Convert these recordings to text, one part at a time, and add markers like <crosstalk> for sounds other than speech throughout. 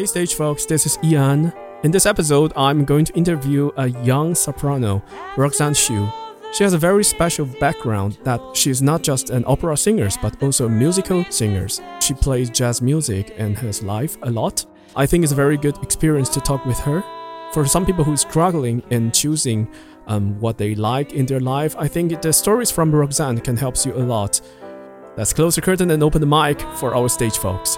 Hey, stage folks, this is Ian. In this episode, I'm going to interview a young soprano, Roxanne Shu. She has a very special background that she is not just an opera singer, but also a musical singer. She plays jazz music in her life a lot. I think it's a very good experience to talk with her. For some people who are struggling in choosing um, what they like in their life, I think the stories from Roxanne can help you a lot. Let's close the curtain and open the mic for our stage folks.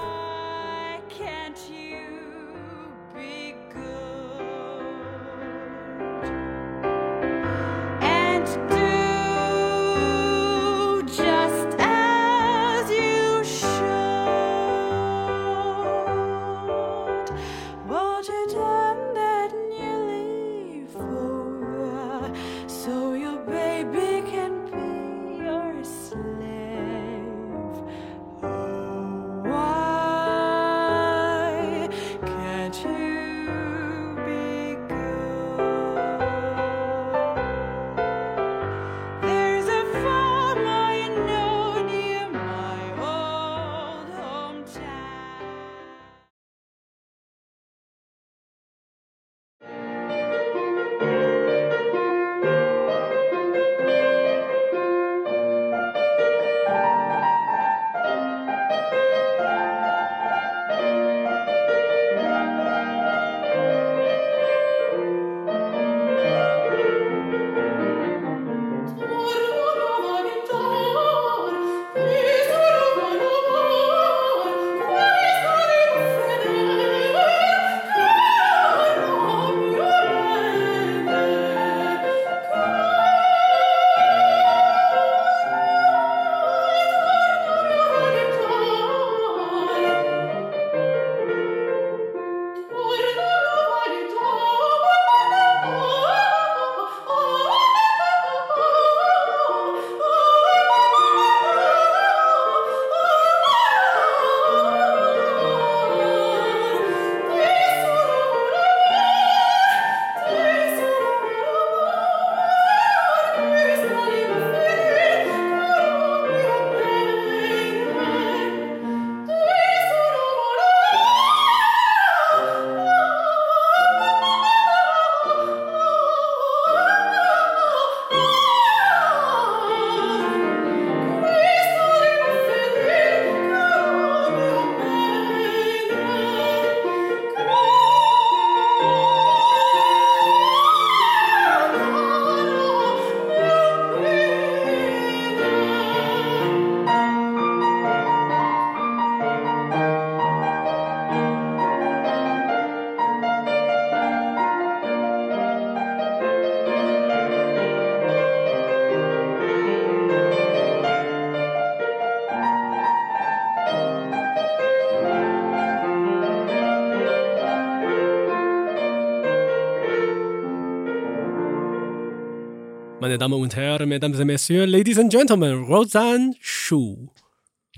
Damen und Herren, Mesdames et Messieurs, Ladies and Gentlemen, Roxanne Shu.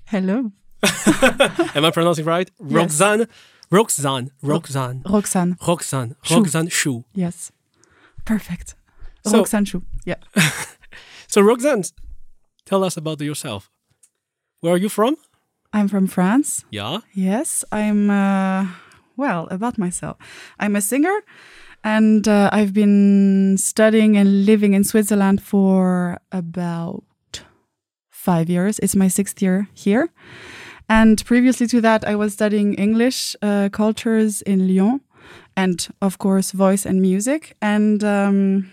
Hello. <laughs> Am I pronouncing right? Yes. Roxanne, Roxanne, Roxanne, Roxanne. Roxanne, Shu. Roxanne Shu. Yes. Perfect. So- Roxanne Shu. Yeah. <laughs> So, Roxanne, tell us about yourself. Where are you from? I'm from France. Yeah. Yes. I'm, uh, well, about myself. I'm a singer and uh, I've been studying and living in Switzerland for about five years. It's my sixth year here. And previously to that, I was studying English uh, cultures in Lyon and, of course, voice and music. And um,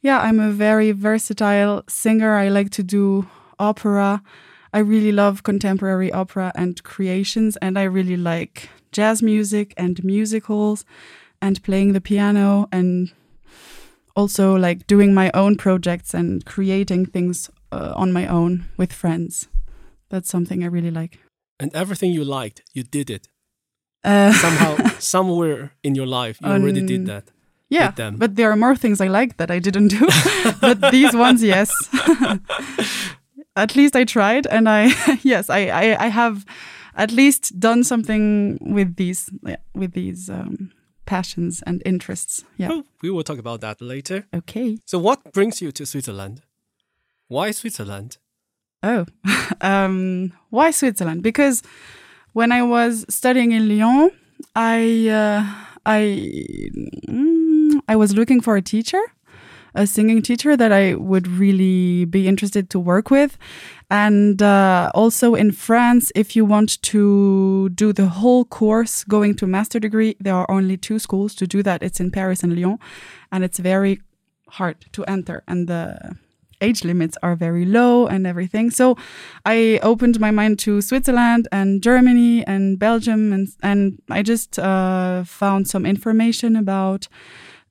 yeah, I'm a very versatile singer. I like to do opera. I really love contemporary opera and creations, and I really like jazz music and musicals and playing the piano and also like doing my own projects and creating things uh, on my own with friends. That's something I really like. And everything you liked, you did it. Uh, <laughs> Somehow, somewhere in your life, you already did Um, that. yeah, them. but there are more things I like that I didn't do. <laughs> but these ones, yes. <laughs> at least I tried, and I yes, I, I I have at least done something with these with these um, passions and interests. Yeah. Oh, we will talk about that later. Okay. So, what brings you to Switzerland? Why Switzerland? Oh, <laughs> um, why Switzerland? Because when I was studying in Lyon, I uh, I mm, I was looking for a teacher, a singing teacher that I would really be interested to work with, and uh, also in France, if you want to do the whole course going to master degree, there are only two schools to do that. It's in Paris and Lyon, and it's very hard to enter, and the age limits are very low and everything. So I opened my mind to Switzerland and Germany and Belgium, and and I just uh, found some information about.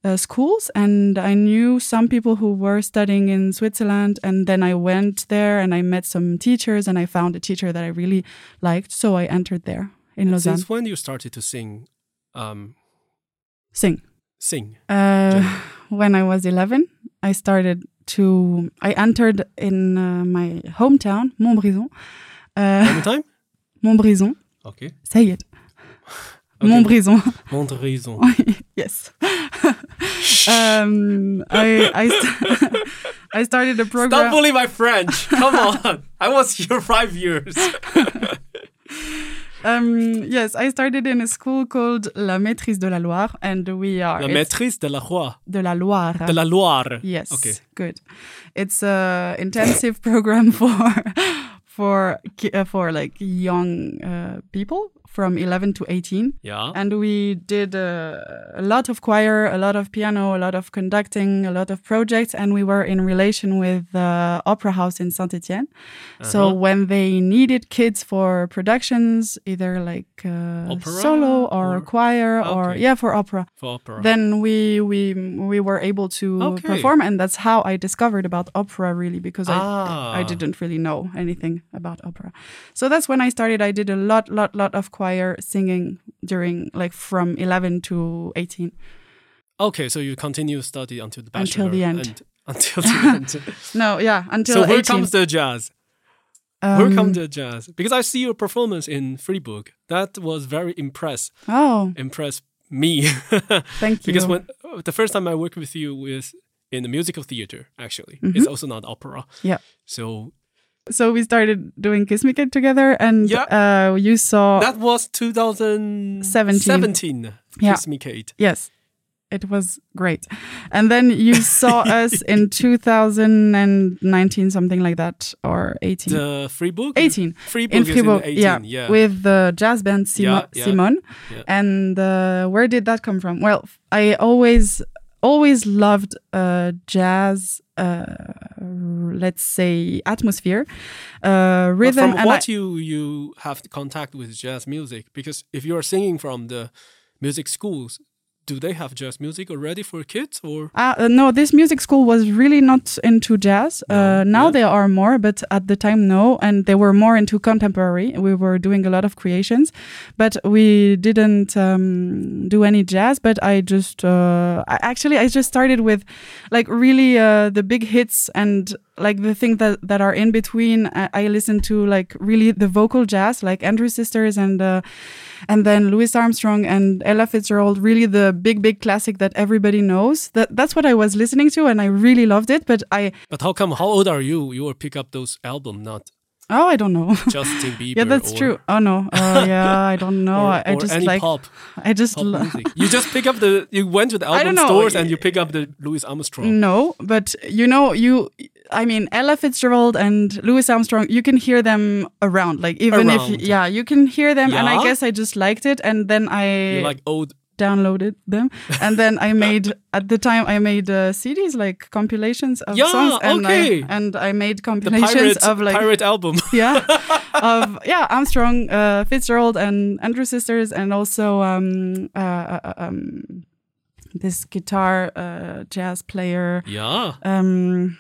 Uh, schools and I knew some people who were studying in Switzerland and then I went there and I met some teachers and I found a teacher that I really liked so I entered there in Lausanne. Since when you started to sing? Um, Sing. sing. Uh, when I was 11, I started to, I entered in uh, my hometown, Montbrison. Uh, One time. <laughs> Montbrison. Okay. Say it. <laughs> Okay. Montbrison. Montbrison. <laughs> yes. Um, I, I, st- <laughs> I started a program. Program. bullying my French. Come on. <laughs> I was here five years. <laughs> Um, yes, I started in a school called La Maîtrise de la Loire, and we are La maîtrise de la roi. de la Loire. De la Loire. Yes. Okay. Good. It's a intensive program for for uh, for like young uh, people from 11 to 18. Yeah. And we did uh, a lot of choir, a lot of piano, a lot of conducting, a lot of projects, and we were in relation with the Opera House in Saint Etienne. So Uh-huh. when they needed kids for productions, either like uh, solo or, or- choir or yeah for opera, For opera. then we we we were able to Okay. perform and that's how i discovered about opera really because Ah. I, I didn't really know anything about opera so that's when i started i did a lot lot lot of choir singing during like from 11 to 18 okay, so you continue study until the Until the end. and- <laughs> until the end. <laughs> no yeah until so where 18 comes the jazz? where Um, comes the jazz? Because I see your performance in Freiburg. That was very impress oh impress me. <laughs> thank you because when uh, the first time I worked with you was in the musical theater. Actually, Mm-hmm. it's also not opera. Yeah. So so we started doing kiss me kid together and Yeah. uh, you saw that was 2017. 17. Yeah. Kiss Me Kate. Yes, it was great. And then you saw <laughs> us in 2019, something like that, or 18. The Freiburg. 18 Freiburg in Fribourg, 18. yeah, yeah. with the jazz band Simo- Yeah, yeah. And uh, where did that come from? Well, I always, always loved uh, jazz. Uh, let's say atmosphere, uh, But rhythm, from and what I- you you have contact with jazz music? Because if you are singing from the music schools, do they have jazz music already for kids or? Uh, uh, no, this music school was really not into jazz. No, Uh, now yeah. they are more, but at the time, no. And they were more into contemporary. We were doing a lot of creations, but we didn't um, do any jazz. But I just, uh, I, actually, I just started with like really uh, the big hits and like the things that, that are in between. I, I listened to like really the vocal jazz, like Andrew Sisters and uh, and then Louis Armstrong and Ella Fitzgerald, really the big, big classic that everybody knows. That that's what I was listening to, and I really loved it. But I But how come? How old are you? You will pick up those album, not oh, I don't know. <laughs> Justin <laughs> Bieber. yeah, that's or, true. Oh no, uh, <laughs> yeah, I don't know. Or, I, or just like pop, I just pop lo- music. You just pick up the. You went to the album stores and you pick up the Louis Armstrong. No, but you know, you. I mean, Ella Fitzgerald and Louis Armstrong. You can hear them around, like even Around. if yeah, you can hear them. And I guess I just liked it, and then I You like old. downloaded them, <laughs> and then I made at the time I made uh, CDs like compilations of Yeah, songs, and okay. I and I made compilations pirate, of like pirate album. <laughs> yeah <laughs> of yeah Armstrong, uh, Fitzgerald, and Andrew Sisters, and also um, uh, uh, um, this guitar uh, jazz player. yeah. Um,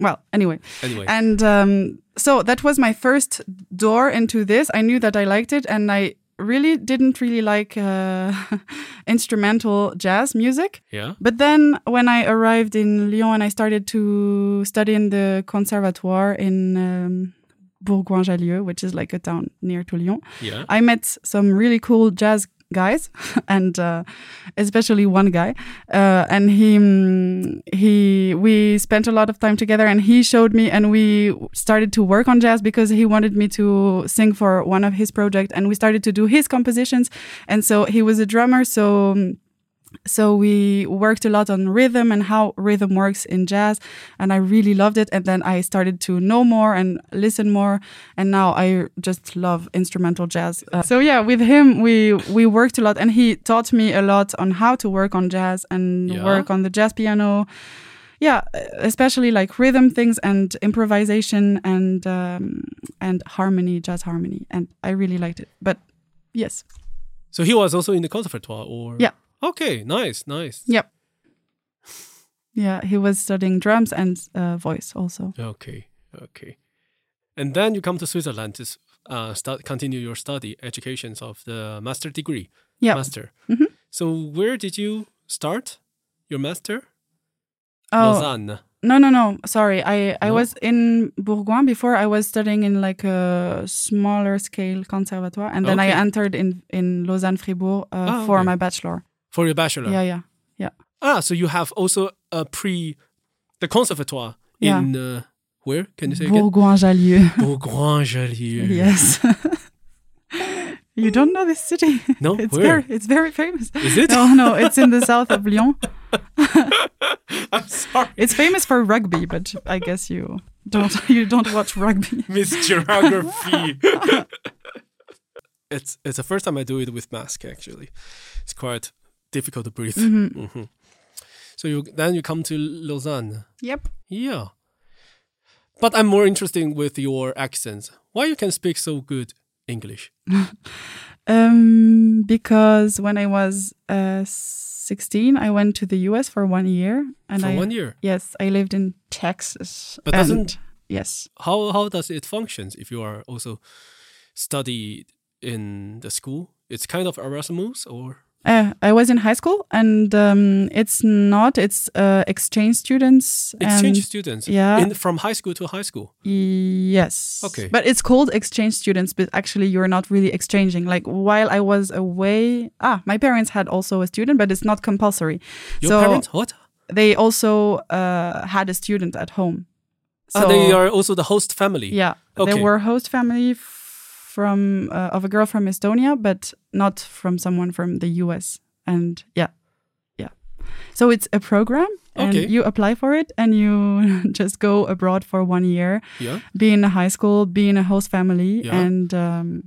well, anyway, Anyway. and um, so that was my first door into this. I knew that I liked it, and I really didn't really like uh, <laughs> instrumental jazz music. yeah. But then when I arrived in Lyon and I started to study in the conservatoire in um, Bourgoin-Jallieu, which is like a town near to Lyon, Yeah. I met some really cool jazz guys, <laughs> and uh, especially one guy, uh, and he mm, he we spent a lot of time together and he showed me and we started to work on jazz because he wanted me to sing for one of his projects and we started to do his compositions and so he was a drummer so um, so we worked a lot on rhythm and how rhythm works in jazz and i really loved it and then i started to know more and listen more and now i just love instrumental jazz uh, so yeah with him we we worked a lot and he taught me a lot on how to work on jazz and Yeah. work on the jazz piano yeah especially like rhythm things and improvisation and um, and harmony jazz harmony and i really liked it but yes So he was also in the conservatoire, or Yeah. Okay, nice, nice. Yep. Yeah, he was studying drums and uh, voice also. Okay, okay. And then you come to Switzerland to uh, start continue your study educations of the master degree. Yeah. Master. Mhm. So where did you start your master? Oh Lausanne. no no no! Sorry, I I No? was in Bourgoin before. I was studying in like a smaller scale conservatoire, and then I entered in in Lausanne Fribourg uh, for okay. my bachelor. For your bachelor. Yeah yeah yeah. Ah, so you have also a pre the conservatoire Yeah. in uh, where? Can you say again? Bourgoin Jallieu. <laughs> Bourgoin-Jallieu. yes. <laughs> you don't know this city? No, <laughs> It's where? very it's very famous. Is it? No no, it's in the south of Lyon. I'm sorry, It's famous for rugby, but I guess you don't you don't watch rugby. Miss Geography. it's it's the first time I do it with mask. Actually, it's quite difficult to breathe. Mhm. Mhm. So you then you come to Lausanne. Yep. Yeah. But I'm more interested with your accents. Why you can speak so good English? <laughs> Um, because when I was uh, 16, I went to the US for one year, and For I one year. yes, I lived in Texas. But doesn't- yes, How how does it functions if you are also studied in the school? It's kind of Erasmus or uh, I was in high school, and um, it's not. It's uh, exchange students. exchange and- students yeah. in from high school to high school. Yes. Okay. But it's called exchange students, but actually you're not really exchanging. Like while I was away, ah, my parents had also a student, but it's not compulsory. Your so parents what? they also uh, had a student at home. Ah, they are also the host family. Yeah, Okay. they were host family from uh, of a girl from Estonia, but not from someone from the US. And yeah, yeah. So it's a program, and Okay. you apply for it, and you <laughs> just go abroad for one year, Yeah. be in a high school, be in a host family, Yeah. and um,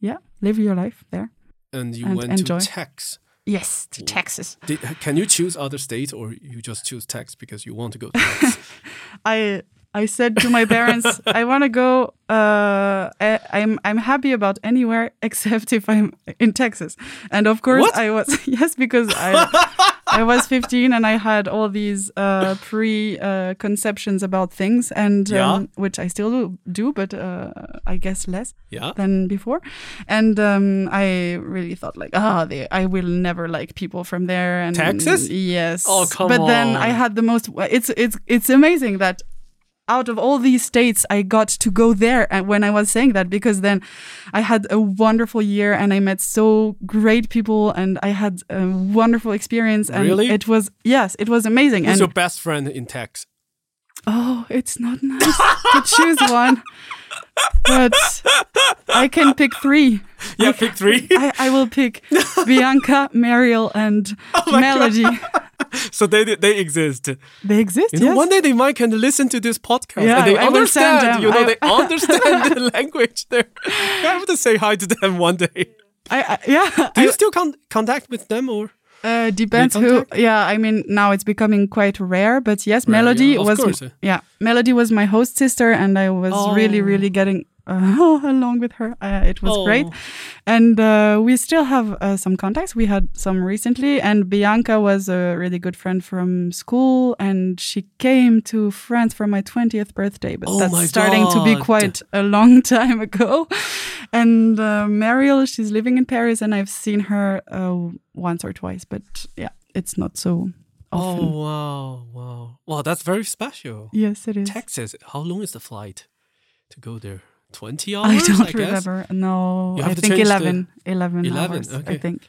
yeah, live your life there. And you And went enjoy. to Tex. Yes, to Texas. Did, can you choose other states or you just choose Tex because you want to go to <laughs> Tex? I I said to my parents, I want to go. Uh, I, I'm I'm happy about anywhere <laughs> except if I'm in Texas. And of course, What? I was <laughs> yes because I I was 15 and I had all these uh, pre uh, conceptions about things and um, which I still do, do but uh, I guess less yeah. than before. And um, I really thought like, ah, they, I will never like people from there. And Texas? yes. Oh, come But then I had the most. It's it's it's amazing that out of all these states, I got to go there. And when I was saying that, because then I had a wonderful year and I met so great people and I had a wonderful experience. And Really? it was yes, it was amazing. Who's and your best friend in Tex? Oh, it's not nice to choose one. But I can pick three. Yeah, pick three. I, I will pick Bianca, Mariel, and <laughs> Oh Melody. <laughs> so they they exist. They exist, You know, yes. one day they might can listen to this podcast Yeah, and they I understand. You know, I- they <laughs> understand the language there. I have to say hi to them one day. I, I, yeah. Do you still con- contact with them or? uh, depends who. Yeah, I mean now it's becoming quite rare, but yes, Rare, Melody yeah, was course. yeah, Melody was my host sister, and I was really, Oh. really getting uh, <laughs> along with her. Uh, it was great, Oh. and uh, we still have uh, some contacts. We had some recently, and Bianca was a really good friend from school, and she came to France for my twentieth birthday. But Oh that's starting to be quite a long <laughs> time ago. And uh, Mariel, she's living in Paris, and I've seen her uh, once or twice, but yeah, it's not so often. Oh wow, wow, wow! That's very special. Yes, it is. Texas. How long is the flight to go there? Twenty hours. I don't guess? remember. No, I think change 11, 11, 11, hours. I think.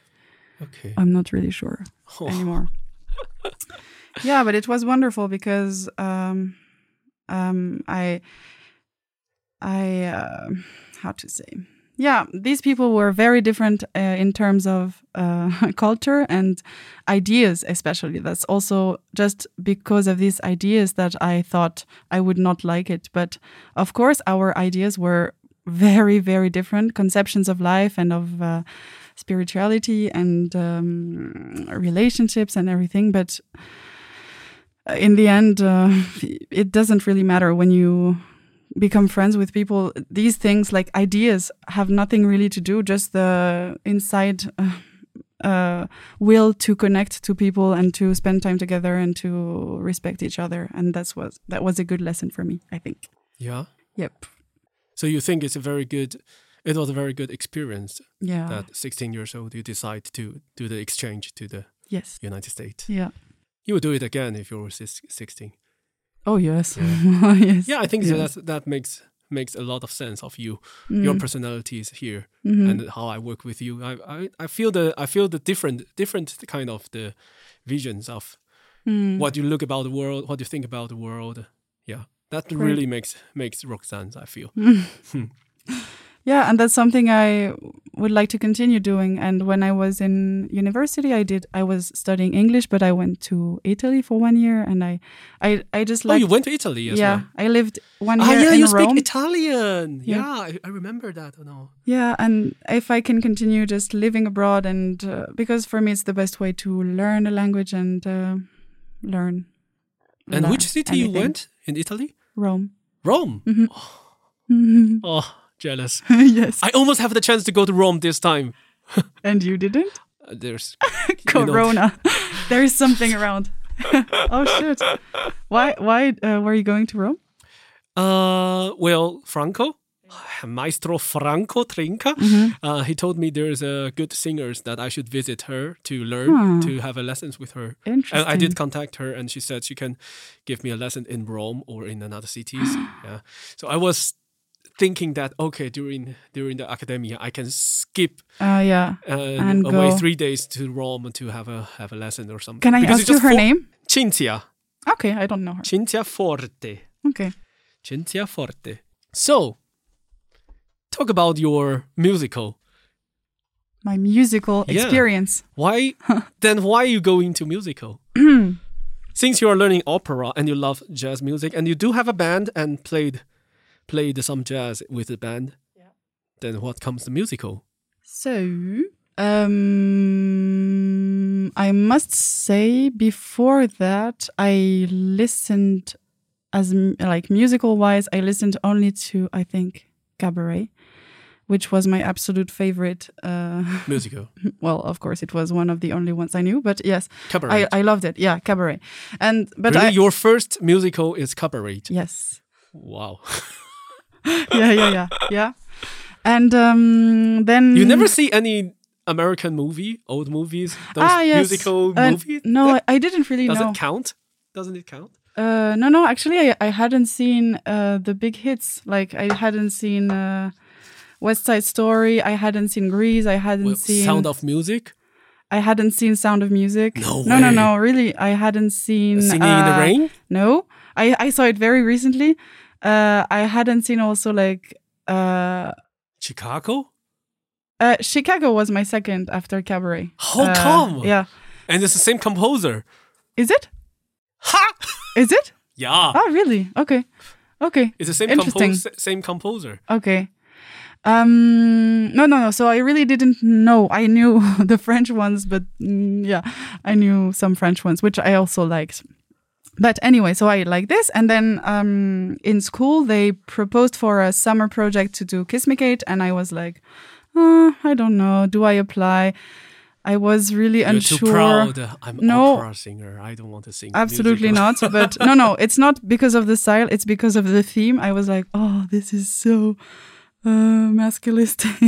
Okay. I'm not really sure Oh. anymore. yeah, but it was wonderful because um, um, I, I, uh, how to say, yeah, these people were very different uh, in terms of uh, <laughs> culture and ideas, especially. That's also just because of these ideas that I thought I would not like it. But of course, our ideas were <laughs> very, very different conceptions of life and of uh, spirituality and um, relationships and everything. But in the end, uh, <laughs> it doesn't really matter when you become friends with people. These things, like ideas, have nothing really to do. Just the inside uh, uh, will to connect to people and to spend time together and to respect each other. And that's was that was a good lesson for me. I think. Yeah. Yep. So you think it's a very good, it was a very good experience Yeah. that 16 years old you decide to do the exchange to the yes. United States. Yeah. You would do it again if you were 16. Oh yes. <laughs> yes. Yeah, I think so Yes. that that makes makes a lot of sense of you. Your Mm. personality is here Mhm. and how I work with you. I, I I feel the I feel the different different kind of the visions of Mm. what you look about the world, what you think about the world. Yeah. That Great. really makes makes Roxanne, I feel. <laughs> Yeah, and that's something I would like to continue doing. And when I was in university, I did. I was studying English, but I went to Italy for one year, and I, I, I just like oh, you went to Italy as yeah, well. I lived one Ah, year yeah, in you Rome. speak Italian. Yeah. Yeah, I, I remember that. Oh, no. Yeah, and if I can continue just living abroad, and uh, because for me it's the best way to learn a language and uh, learn. And learn which city you went in Italy? Rome. Rome. Mhm. Oh, jealous. <laughs> yes, I almost have the chance to go to Rome this time. <laughs> and you didn't. Uh, there's <laughs> Corona. there is something around. oh shit! Why? Why uh, were you going to Rome? Uh, well, Franco, <sighs> Maestro Franco Trinca, Mm-hmm. uh, he told me there's a good singers that I should visit her to learn Hmm. to have a lessons with her. Interesting. And I did contact her, and she said she can give me a lesson in Rome or in another cities. <gasps> yeah. So I was thinking that okay, during during the academia, I can skip Uh, yeah. And away go. three days to Rome to have a have a lesson or something. Can I Because ask you her four- name? Cinzia. Okay, I don't know her. Cinzia Forte. Okay. Cinzia Forte. So, talk about your musical. My musical Yeah. experience. Why <laughs> then? Why you go into musical? <clears throat> Since you are learning opera and you love jazz music, and you do have a band and played played some jazz with the band, then what comes the musical? So, um, I must say before that, I listened as like musical wise, I listened only to I think Cabaret, which was my absolute favorite. Uh, <laughs> Musical well, of course, it was one of the only ones I knew, but yes, cabaret. I, I loved it. Yeah, Cabaret, and but really, I your first musical is cabaret. yes, Wow, <laughs> <laughs> yeah, yeah, yeah, yeah, and um, then you never see any American movie, old movies, those ah yes musical Uh, movies. No, That- I, didn't really know. does know. it count? Doesn't it count? Uh, no, no. Actually, I, I hadn't seen uh, the big hits. Like I hadn't seen uh, West Side Story. I hadn't seen Grease. I hadn't Well, seen. Sound of Music, I hadn't seen Sound of Music. No no, no, no. Really, I hadn't seen. Singing in the uh, Rain. No, I I saw it very recently. Uh, I hadn't seen also like uh, Chicago. uh, Chicago was my second after Cabaret. How Uh, come? Yeah. And it's the same composer. Is it? Ha! Is it? Yeah. Oh, really? Okay. Okay. It's the same Interesting. compos- same composer. Okay. Um no no no so I really didn't know I knew <laughs> the French ones but mm, yeah I knew some French ones which I also liked but anyway so I like this and then um in school they proposed for a summer project to do Kiss Me Kate and I was like uh, I don't know do I apply I was really You're unsure too proud. I'm No. opera singer. I don't want to sing. Absolutely not. But no, no, <laughs> it's not because of the style. It's because of the theme. I was like, oh, this is so uh, masculistic. <laughs>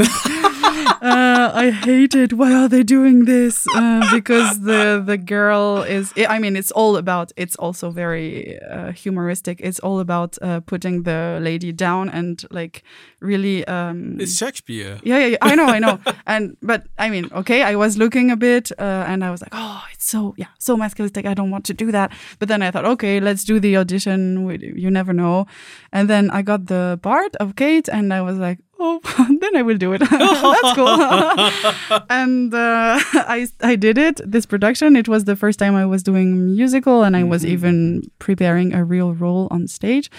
uh, I hate it. Why are they doing this? Uh, because the the girl is. I mean, it's all about. It's also very uh, humoristic. It's all about uh, putting the lady down and like really. Um, it's Shakespeare. Yeah, yeah, yeah, I know, I know. <laughs> and but I mean, okay, I was looking a bit, uh, and I was like, oh, it's so yeah, so masculinistic. I don't want to do that. But then I thought, okay, let's do the audition. You never know. And then I got the part of Kate, and I was like, oh, <laughs> then I will do it. <laughs> That's cool. <laughs> and uh, I I did it. This production. It was the first time I was doing musical, and I was mm -hmm. even preparing a real role on stage,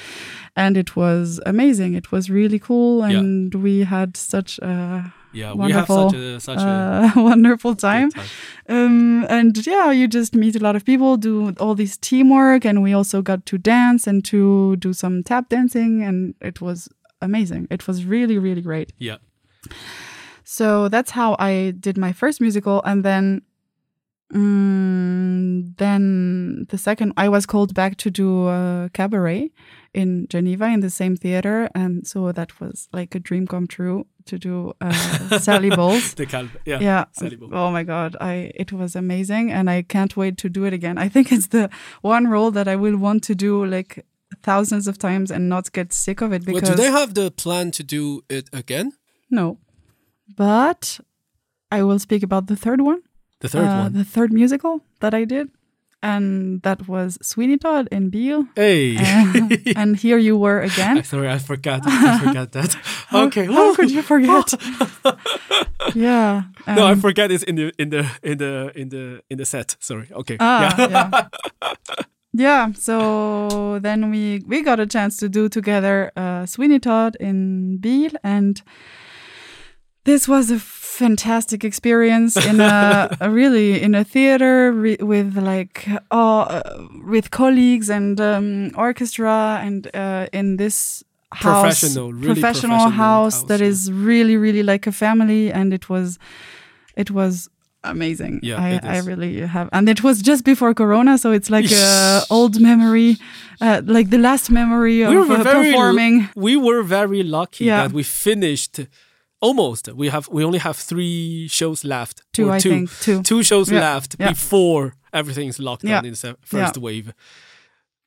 and it was amazing. It was really cool, and yeah. we had such a yeah, wonderful, we have such a, such a uh, wonderful time. time. Um, and yeah, you just meet a lot of people, do all this teamwork, and we also got to dance and to do some tap dancing, and it was amazing. It was really, really great. Yeah. So that's how I did my first musical, and then, um, then the second, I was called back to do a cabaret in Geneva in the same theater, and so that was like a dream come true to do uh, <laughs> Sally Bowles. the cal- yeah, yeah. Sally Bowles. Oh my god, I it was amazing, and I can't wait to do it again. I think it's the one role that I will want to do like thousands of times and not get sick of it. Because well, do they have the plan to do it again? No, but I will speak about the third one. The third uh, one. The third musical that I did. And that was Sweeney Todd in Biel. Hey. <laughs> Uh, and here you were again. <laughs> Sorry, I forgot. I forgot that. <laughs> okay. How could you forget? yeah. Um, no, I um, forget it's in the in the in the in the in the set. Sorry. Okay. Ah, yeah. yeah. Yeah so then we we got a chance to do together uh, sweeney todd in biel and this was a fantastic experience in a, <laughs> a really in a theater re- with like uh, with colleagues and um, orchestra and uh, in this house professional, really professional, professional house, house that yeah. is really really like a family and it was it was amazing. Yeah, I, I really have, and it was just before Corona, so it's like a <laughs> old memory, uh, like the last memory of we uh, performing. we were very lucky yeah. that we finished almost. We have we only have three shows left. Two, I two, think. Two. Two shows yeah. left yeah. before everything's locked down in the first wave.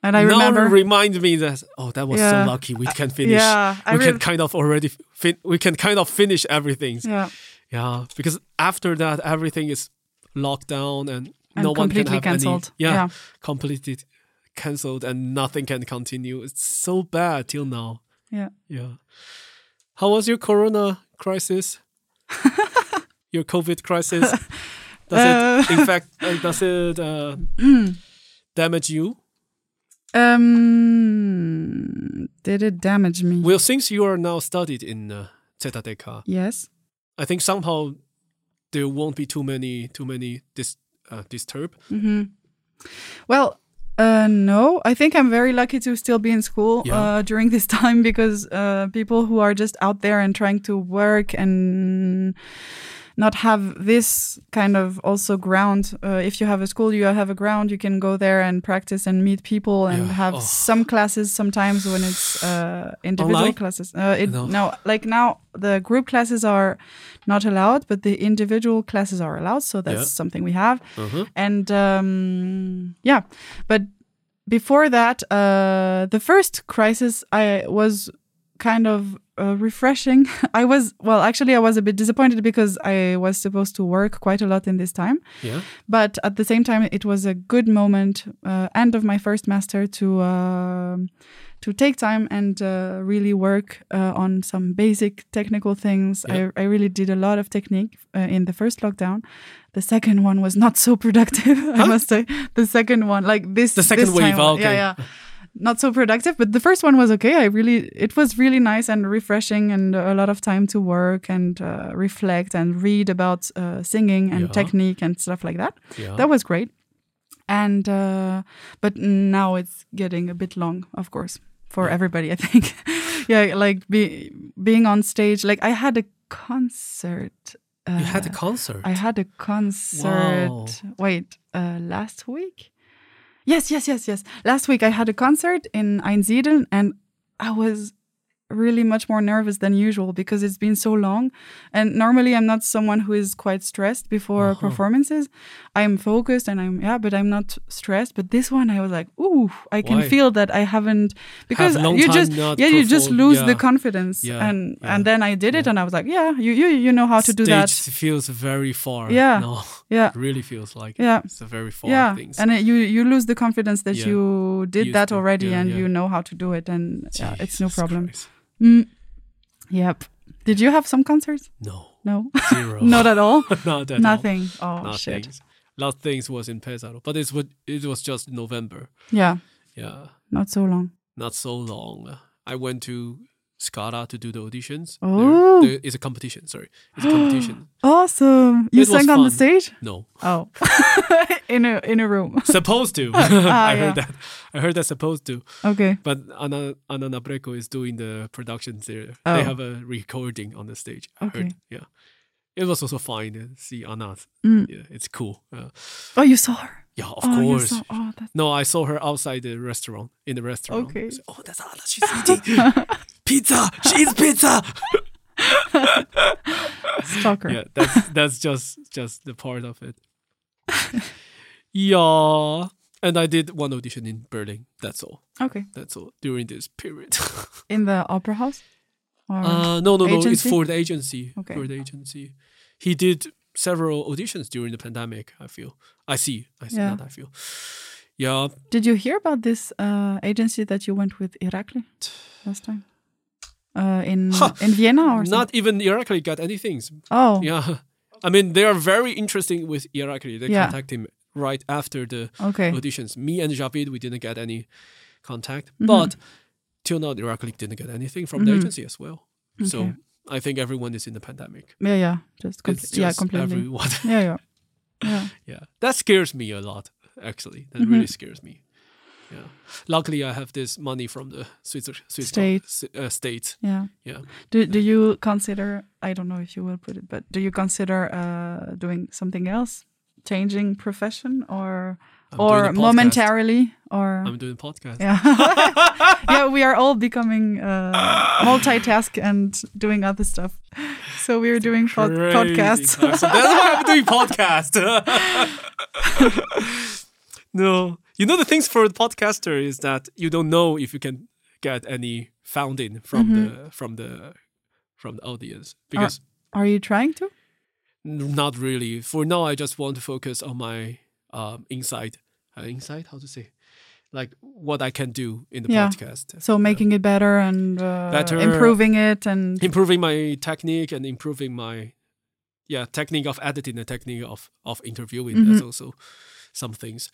And I now remember remind me that oh that was so lucky we can finish. Yeah, we can kind of already fin- we can kind of finish everything. Yeah. Yeah, because after that everything is locked down and, and no one can have cancelled. any. Yeah, yeah, completely cancelled and nothing can continue. It's so bad till now. Yeah. Yeah. How was your Corona crisis? <laughs> your COVID crisis? Does uh, it, in fact, uh, does it uh, <clears throat> damage you? Um, did it damage me? Well, since you are now studied in uh, Zeta yes, I think somehow there won't be too many too many dis uh, disturb. Mm-hmm. Well, uh, no, I think I'm very lucky to still be in school yeah. uh, during this <laughs> time because uh, people who are just out there and trying to work and not have this kind of also ground. Uh, if you have a school, you have a ground, you can go there and practice and meet people and yeah. have oh. some classes sometimes when it's uh, individual Online? classes. Uh, it, no. no, like now the group classes are not allowed, but the individual classes are allowed. So that's yeah. something we have. -huh. And um, yeah, but before that, uh, the first crisis I was kind of uh, refreshing. <laughs> I was well, actually, I was a bit disappointed because I was supposed to work quite a lot in this time. Yeah. But at the same time, it was a good moment, uh, end of my first master, to uh, to take time and uh, really work uh, on some basic technical things. Yeah. I, I really did a lot of technique uh, in the first lockdown. The second one was not so productive. <laughs> Huh? I must say. The second one, like this, the second this wave. Time, okay. Yeah, yeah not so productive but the first one was okay i really it was really nice and refreshing and a lot of time to work and uh, reflect and read about uh, singing and yeah. technique and stuff like that yeah. that was great and uh, but now it's getting a bit long of course for yeah. everybody i think <laughs> yeah like be, being on stage like i had a concert you had a uh, concert i had a concert wow. wait uh, last week Yes, yes, yes, yes. Last week I had a concert in Einsiedeln and I was really much more nervous than usual because it's been so long. And normally I'm not someone who is quite stressed before Uh-huh. performances. I'm focused and I'm yeah, but I'm not stressed. But this one I was like, ooh, I can Why? feel that I haven't because long you just yeah you just lose yeah. the confidence Yeah, and yeah, and then I did it and I was like, yeah, you you you know how to do Stage that. feels very far. Yeah. No, <laughs> Yeah. it really feels like Yeah. it's a very far yeah things. and it, you you lose the confidence that you did Used that already and you know how to do it and yeah it's no problem Christ. Mm. yep did you have some concerts No, no zero. <laughs> not at all <laughs> not at all. nothing oh Nothing. shit Last things was in Pesaro, but it's what it was just November. yeah Yeah, not so long not so long. I went to Scala to do the auditions. Oh. there is a competition. Sorry, it's a competition. <gasps> awesome you It sang on the stage No, oh <laughs> in a in a room <laughs> supposed to. <laughs> Ah, I yeah. heard that. I heard that supposed to. okay But Anna Anna Netrebko is doing the productions there. Oh. They have a recording on the stage. I Okay. heard. Yeah. It was also fine to see Anna. Mm. Yeah, it's cool. Uh, oh you saw her yeah, of oh, course. saw, oh No, I saw her outside the restaurant. In the restaurant. Okay. Said, oh, that's Anna. She's eating pizza. She eats pizza. stalker yeah, that's that's just just the part of it. yeah, and I did one audition in Berlin. That's all. okay That's all during this period. <laughs> in the opera house Uh, no, no, no. It's for the agency. Okay. For the agency. He did several auditions during the pandemic, I feel. I see. I see Yeah. that, I feel. Yeah. Did you hear about this uh, agency that you went with Irakli last time? Uh, in Huh. in Vienna or something? Not even Irakli got anything. Oh, Yeah. I mean, they are very interesting with Irakli. They Yeah. contact him right after the okay. auditions. Me and Javid, we didn't get any contact. Mhm. But till now, Irakli didn't get anything from the Mhm. agency as well. So I think everyone is in the pandemic. Yeah, yeah, just, com- It's just yeah, completely. everyone. Yeah, yeah, yeah. <laughs> yeah that scares me a lot actually that Mhm. really scares me yeah luckily i have this money from the swiss, swiss State. uh, state yeah. yeah Do do you consider? I don't know if you will put it, but do you consider uh, doing something else, changing profession, or I'm or momentarily, or i'm doing podcast yeah, <laughs> yeah? We are all becoming uh, <laughs> multitask and doing other stuff. So we're doing pod- podcasts. So that's why i'm doing <laughs> podcast no you know the things for the podcaster is that you don't know if you can get any founding from Mm-hmm. the from the from the audience because Are you trying to? Not really. For now, I just want to focus on my um, insight. Uh, insight? How to say? Like what I can do in the Yeah. podcast. So making it better and uh, Better. improving it and Improving my technique and improving my yeah technique of editing and technique of of interviewing. Mhm. That's also some things.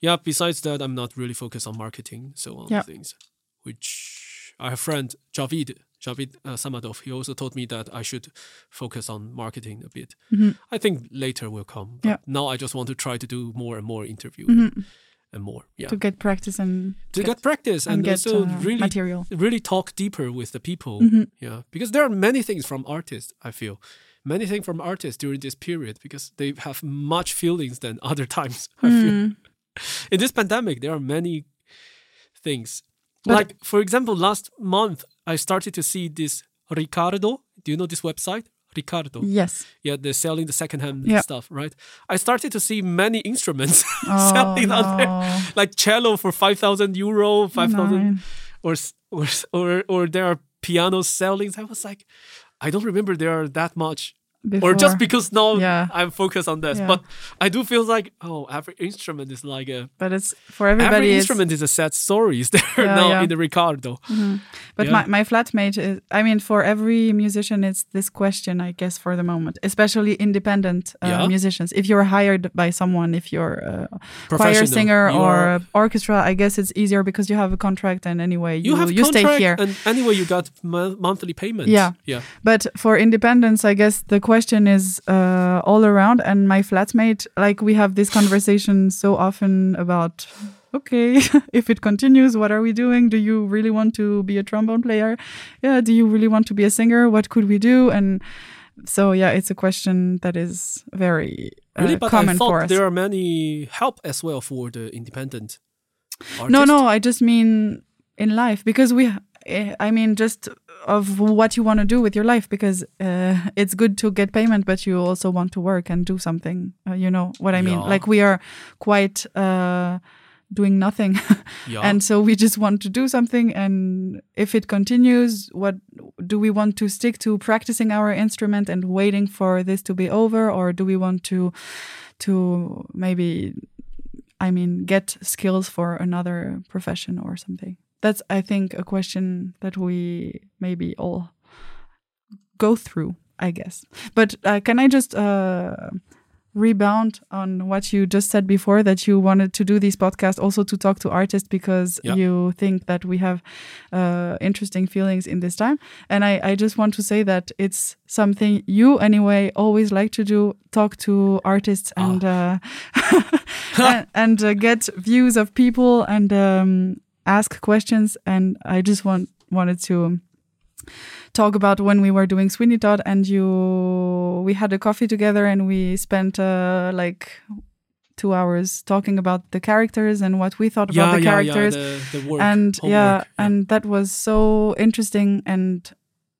Yeah. Besides that, I'm not really focused on marketing. So on Yeah. things, which I have a friend Javid Javid uh, Samadov. He also told me that I should focus on marketing a bit. Mhm. I think later will come. But Yeah. Now I just want to try to do more and more interview Mhm. and more. Yeah. to get practice and To get practice and, and get also uh, really material. really talk deeper with the people. Mhm. Yeah. Because there are many things from artists, I feel. Many things from artists during this period because they have much feelings than other <laughs> times. I feel. <laughs> In this pandemic, there are many things. But- like, for example, last month I started to see this Ricardo. Do you know this website? Ricardo. Yes. Yeah, they're selling the secondhand Yeah. stuff, right? I started to see many instruments <laughs> Oh, selling on there, like cello for 5,000 euro, 5,000, or or or or there are pianos selling. I was like, I don't remember there are that much, Before. or just because now Yeah. I'm focused on this. Yeah. But I do feel like, oh, every instrument is like a but it's for everybody. every instrument is a sad story. Is there Yeah, now in the Ricardo? But Yeah. my, my flatmate is, I mean, for every musician, it's this question, I guess, for the moment, especially independent uh, Yeah. musicians. If you're hired by someone, if you're a choir singer You or orchestra, I guess it's easier because you have a contract and anyway, you, You have you stay here. and anyway you got mo- monthly payments. Yeah. yeah. But for independence, I guess the question is uh, all around. And my flatmate, like we have this conversation so often about, okay, <laughs> if it continues, what are we doing? Do you really want to be a trombone player? Yeah. Do you really want to be a singer? What could we do? And so, yeah, it's a question that is very uh, Really, but common I thought for us. there are many help as well for the independent. No, artist. no, I just mean in life because we, eh, I mean, just of what you want to do with your life because uh, it's good to get payment, but you also want to work and do something. Uh, you know what I mean? Yeah. Like we are quite uh, doing nothing, <laughs> Yeah. and so we just want to do something. And if it continues, what do we want to stick to practicing our instrument and waiting for this to be over, or do we want to to maybe I mean, get skills for another profession or something? That's, I think, a question that we maybe all go through, I guess. But uh, can I just uh, rebound on what you just said before that you wanted to do these podcasts also to talk to artists because Yeah. you think that we have uh, interesting feelings in this time? And I, I just want to say that it's something you, anyway, always like to do talk to artists and. Uh, <laughs> and, and uh, get views of people and um, ask questions. And I just want wanted to talk about when we were doing Sweeney Todd and you we had a coffee together and we spent uh, like two hours talking about the characters and what we thought about yeah, the yeah, characters yeah, the, the work, and yeah, homework, and that was so interesting and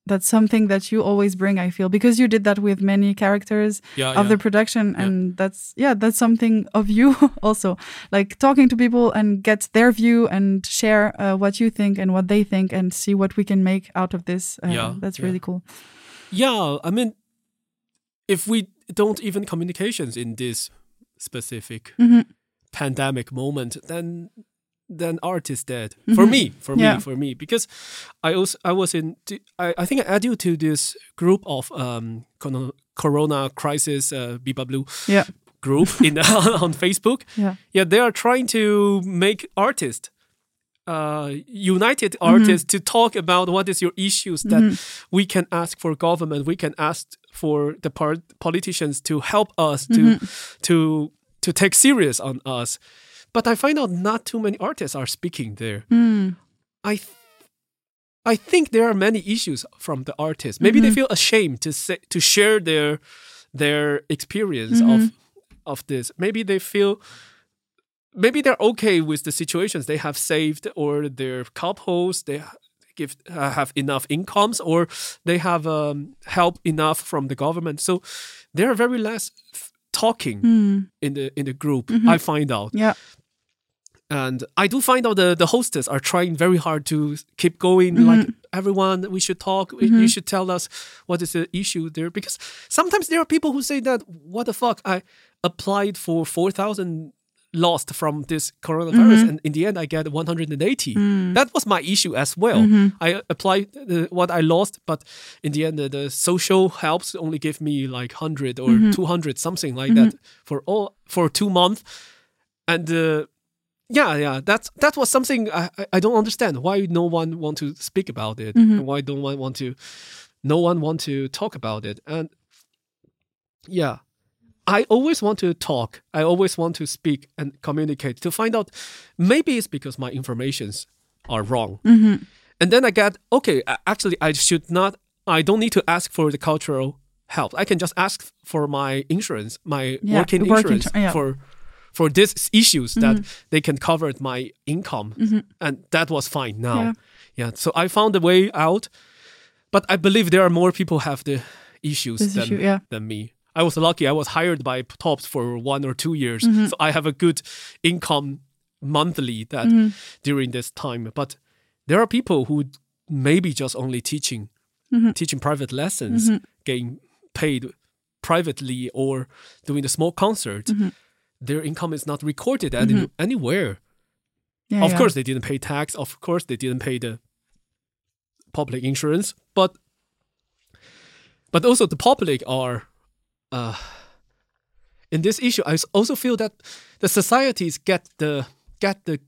that's something that you always bring i feel because you did that with many characters yeah, of yeah. the production Yeah. and that's yeah that's something of you <laughs> also like talking to people and get their view and share uh, what you think and what they think and see what we can make out of this uh, Yeah, that's yeah. really cool Yeah, I mean, if we don't even communications in this specific Mhm. pandemic moment, then then art is dead for Mhm. me. For Yeah. me, for me, because I also I was in. I, I think I add you to this group of um corona- crisis uh, Biba Blue yeah group in <laughs> on Facebook. yeah Yeah, they are trying to make artists, uh, united Mm-hmm. artists, to talk about what is your issues that we can ask for government, we can ask for the part politicians to help us to Mm-hmm. to to take serious on us. But I find out not too many artists are speaking there. Mm. I. Th- I think there are many issues from the artists. Maybe Mm-hmm. they feel ashamed to say to share their their experience Mm-hmm. of of this. Maybe they feel maybe they're okay with the situations they have saved or their couples they give uh, have enough incomes or they have um, help enough from the government. So they are very less f- talking Mm. in the in the group. Mm-hmm. I find out. yeah And I do find out the, the hostess are trying very hard to keep going. Mm-hmm. Like everyone, we should talk. You should tell us what is the issue there. Because sometimes there are people who say that, what the fuck? I applied for 4,000 lost from this coronavirus. Mm-hmm. And in the end, I get 180. Mm. That was my issue as well. Mm-hmm. I applied uh, what I lost, but in the end, the, the social helps only give me like 100 or Mm-hmm. 200, something like that for all for two months. And uh, yeah, yeah, that's that was something I, I- don't understand why no one want to speak about it Mm-hmm. and why don't one want to no one want to talk about it and yeah I always want to talk I always want to speak and communicate to find out maybe it's because my informations are wrong Mm-hmm. and then I get okay actually I should not I don't need to ask for the cultural help I can just ask for my insurance my Yeah, working work insurance insur- yeah. for for these issues that Mm-hmm. they can cover my income and that was fine now Yeah. yeah. so i found a way out but i believe there are more people have the issues This than, issue, yeah. than me i was lucky i was hired by TOBS for one or two years Mm-hmm. so i have a good income monthly that Mm-hmm. during this time but there are people who maybe just only teaching Mm-hmm. teaching private lessons getting paid privately or doing a small concert Mm-hmm. Their income is not recorded any, anywhere. Yeah of yeah. course they didn't pay tax. Of course they didn't pay the public insurance. But but also the public are uh in this issue I also feel that the societies get the get the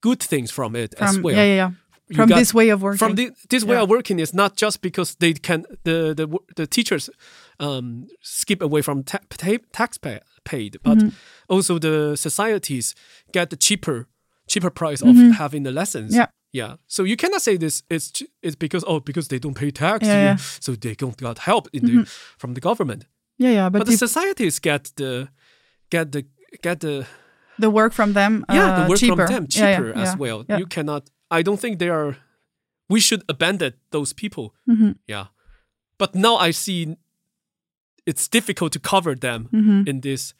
good things from it as from well. yeah yeah yeah. You from got- this way of working. from the, this way Yeah. of working is not just because they can the the the teachers um, skip away from ta- ta- tax pay, paid, but Mm-hmm. also the societies get the cheaper cheaper price of having the lessons. Mm-hmm. Yeah. yeah. So you cannot say this is ch- it's because oh because they don't pay tax, Yeah, yeah. Mm-hmm. so they don't got help in the from the government. yeah yeah but, But the societies get the get the get the the work from them yeah uh, the work cheaper from them Yeah, yeah, cheaper as yeah, well yeah. you cannot i don't think they are we should abandon those people. Mhm. Yeah, but now I see it's difficult to cover them in this.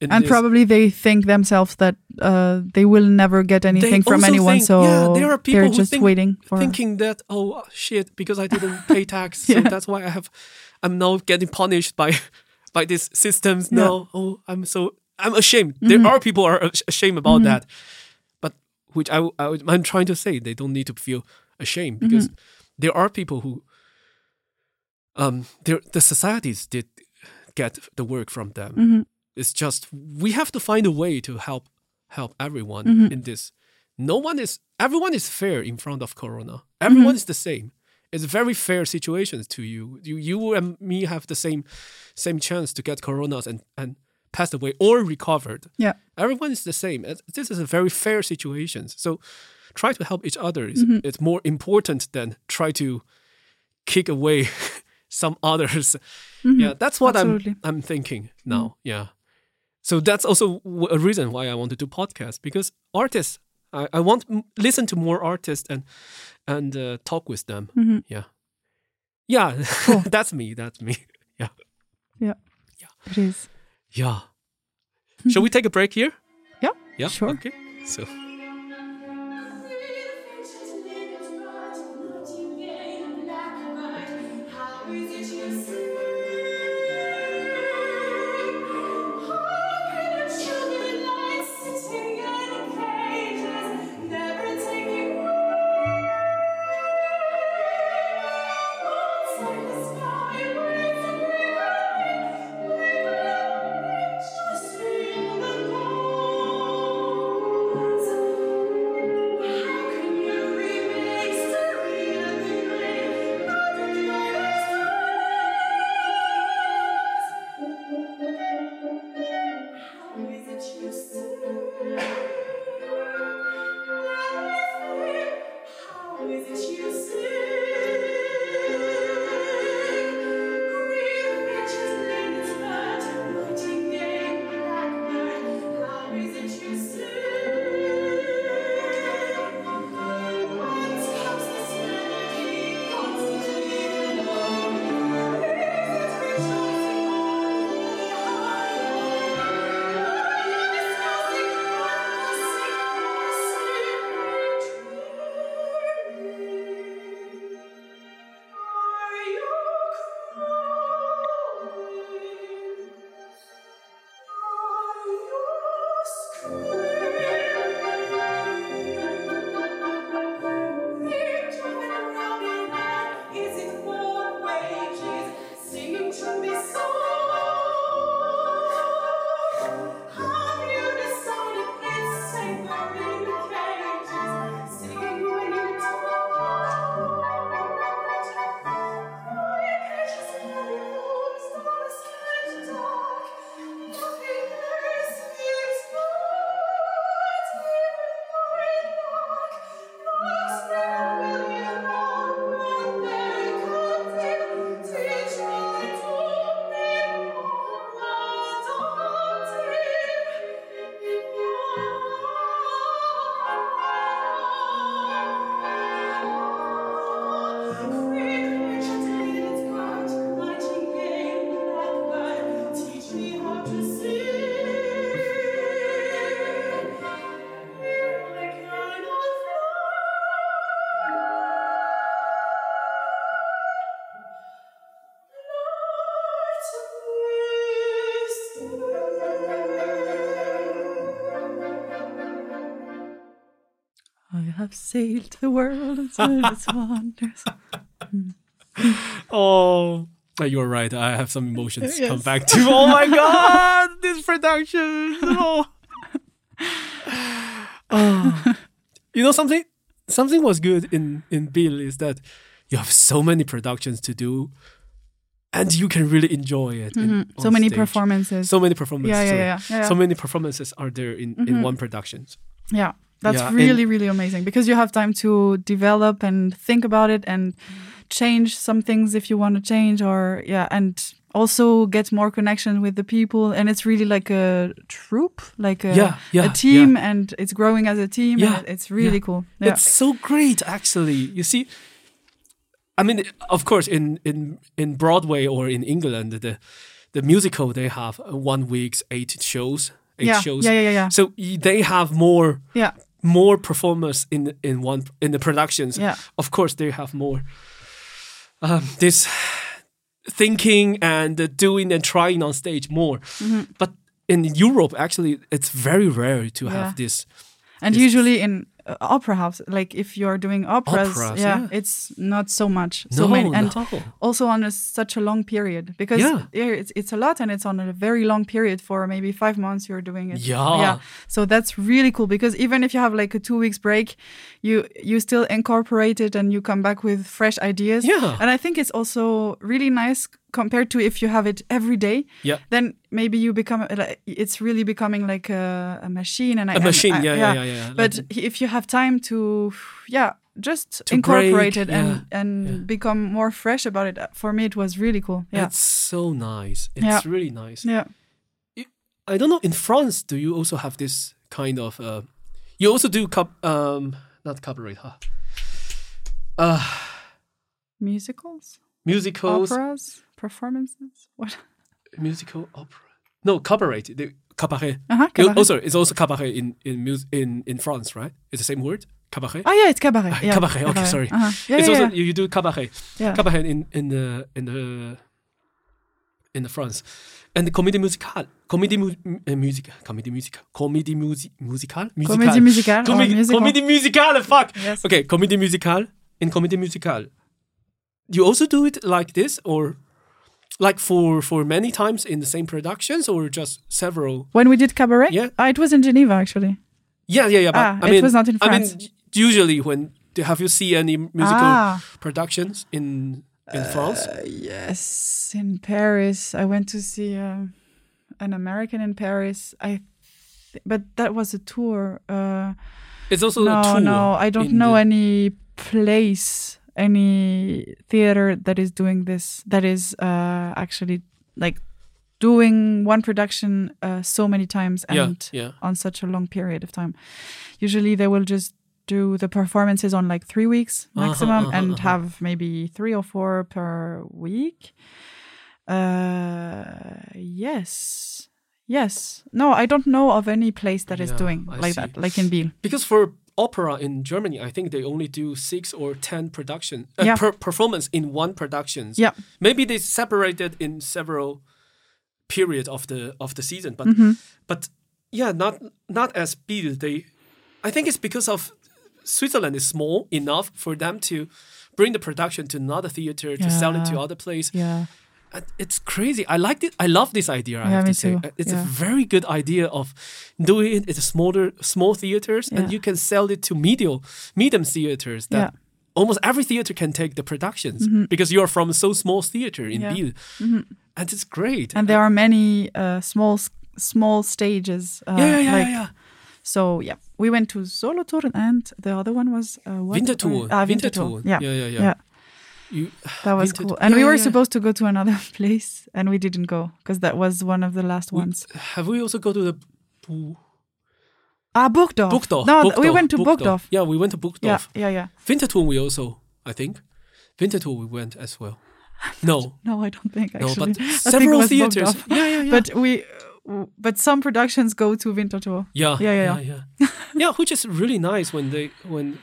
In Mm-hmm. and this. probably they think themselves that uh, they will never get anything from anyone, think- so yeah, there are people they're who just think- waiting for. thinking that oh shit because I didn't <laughs> pay tax, so that's why I have I'm now getting punished by <laughs> by these systems. Yeah. No, oh I'm so I'm ashamed. There are people are ashamed about that, but which I, I I'm trying to say they don't need to feel ashamed because there are people who um the societies did get the work from them. Mhm. It's just we have to find a way to help help everyone in this. No one is everyone is fair in front of Corona. Everyone is the same. It's a very fair situations to you. You you and me have the same same chance to get coronas and and passed away or recovered. yeah, Everyone is the same. This is a very fair situation. So try to help each other. It's, Mm-hmm. it's more important than try to kick away <laughs> some <laughs> others. Yeah, that's what Mm-hmm. Absolutely. Mm-hmm. I'm I'm thinking now. Yeah. So that's also w- a reason why I want to do podcast because artists, I, I want to listen to more artists and and uh, talk with them. Mm-hmm. Yeah. Yeah, <laughs> that's me. That's me. <laughs> Yeah, yeah. yeah, it is. Yeah. Shall we take a break here? Yeah, Yeah. Sure. Okay. So. Have sailed the world and seen its wonders. <laughs> Oh, uh, you're right. I have some emotions come back to. Oh my <laughs> god, this production. Oh. <laughs> Oh. You know something? Something was good in in Bill is that you have so many productions to do, and you can really enjoy it. in- Mhm. So many stage. performances. So many performances. Yeah, yeah, yeah, yeah. So many performances are there in, in one production. Yeah, that's Yeah, really, really amazing because you have time to develop and think about it and change some things if you want to change or yeah, and also get more connection with the people, and it's really like a troupe, like a, Yeah, yeah, a team, and it's growing as a team. Yeah, and it's really yeah. cool. Yeah. It's so great, actually. You see, I mean, of course, in in in Broadway or in England, the the musical they have uh, one week's eight shows, eight yeah. shows. yeah, yeah, yeah, yeah, So they have more yeah, more performers in in one in the productions. yeah, Of course, they have more um, this thinking and doing and trying on stage more. Mhm. But in Europe, actually, it's very rare to Yeah. have this. And It's- usually in uh, opera house, like if you're doing operas, Operas, yeah, yeah. it's not so much. So no, many, and no. also on a, such a long period because Yeah. it's it's a lot and it's on a very long period for maybe five months you're doing it. Yeah. yeah. So that's really cool because even if you have like a two weeks break, you you still incorporate it and you come back with fresh ideas. Yeah. And I think it's also really nice compared to if you have it every day. Yeah. Then maybe you become it's really becoming like a, a machine and I, A and machine, I- yeah, yeah, yeah, yeah. But Like- if you have time to, yeah, just To incorporate break, it and yeah, and yeah. become more fresh about it. For me, it was really cool. Yeah, It's so nice. It's Yeah. really nice. yeah. I don't know. In France, do you also have this kind of? Uh, you also do cup, um, not cabaret, huh? Uh, Musicals, musicals, operas, performances. <laughs> What? musical opera. No, cabaret. The cabaret. Uh huh. You- Also, it's also cabaret in in mus- in in France, right? It's the same word, cabaret. Oh yeah, it's cabaret. Ah, Yeah, cabaret, okay, sorry. Uh-huh. Yeah, it's yeah, also you, you do cabaret. Cabaret in in the in the in the France, and the comédie musicale, comédie mu- uh, music, comédie music, comédie musi- musicale, Comédie musicale or Comé- musical. comédie musicale. Fuck. Yes. Okay, comédie musicale. In comédie musicale, you also do it like this, or like for for many times in the same productions, or just several? When we did cabaret, Yeah. Ah, it was in Geneva actually. Yeah, yeah, yeah. But Ah, I it was not in I France. mean, usually when have you seen any musical Ah, productions in in France? uh, yes, in Paris. I went to see uh, an American in Paris. I, th- but that was a tour. Uh, It's also a no, tour. no, I don't know the- any place, any theater that is doing this. That is uh, actually like doing one production uh, so many times and yeah. on such a long period of time. Usually they will just do the performances on like three weeks Uh-huh, maximum uh-huh, and uh-huh. have maybe three or four per week. Uh, yes. Yes. No, I don't know of any place that is Yeah, doing I like see. that, like in Biel. Because for opera in Germany, I think they only do six or ten production uh, Yeah. per performance in one productions. Yeah. Maybe they separated in several period of the of the season, but Mhm. but yeah, not not as Biel. They, I think it's because of Switzerland is small enough for them to bring the production to another theater to sell it to other place. Yeah. And It's crazy. I like it. I love this idea. I Yeah, have to say, too. Uh, it's Yeah. a very good idea of doing it at smaller, small theaters, Yeah. and you can sell it to medium, medium theaters. That Yeah. almost every theater can take the productions Mhm. because you are from a so small theater in Yeah. Biel, Mhm. and it's great. And there are many uh, small small stages. Uh, yeah, yeah, yeah, like, yeah. So yeah, we went to Solothurn and the other one was uh, what? Winterthur. Ah, Winterthur. Winterthur. Yeah, yeah. Yeah. You, <sighs> that was cool. And we were yeah. supposed to go to another <laughs> place, and we didn't go because that was one of the last We- ones. have we also go to the Bu- Ah, Burgdorf. Burgdorf? No, we went to Burgdorf. Yeah, we went to Yeah, Burgdorf. yeah, yeah. Winterthur we also, I think. Winterthur we went as well. <laughs> No, No, I don't think actually. no, but <laughs> I several theaters. Yeah, yeah, yeah. But we, but some productions go to Winterthur. yeah, Yeah, yeah, yeah, yeah, yeah. which is really nice when they when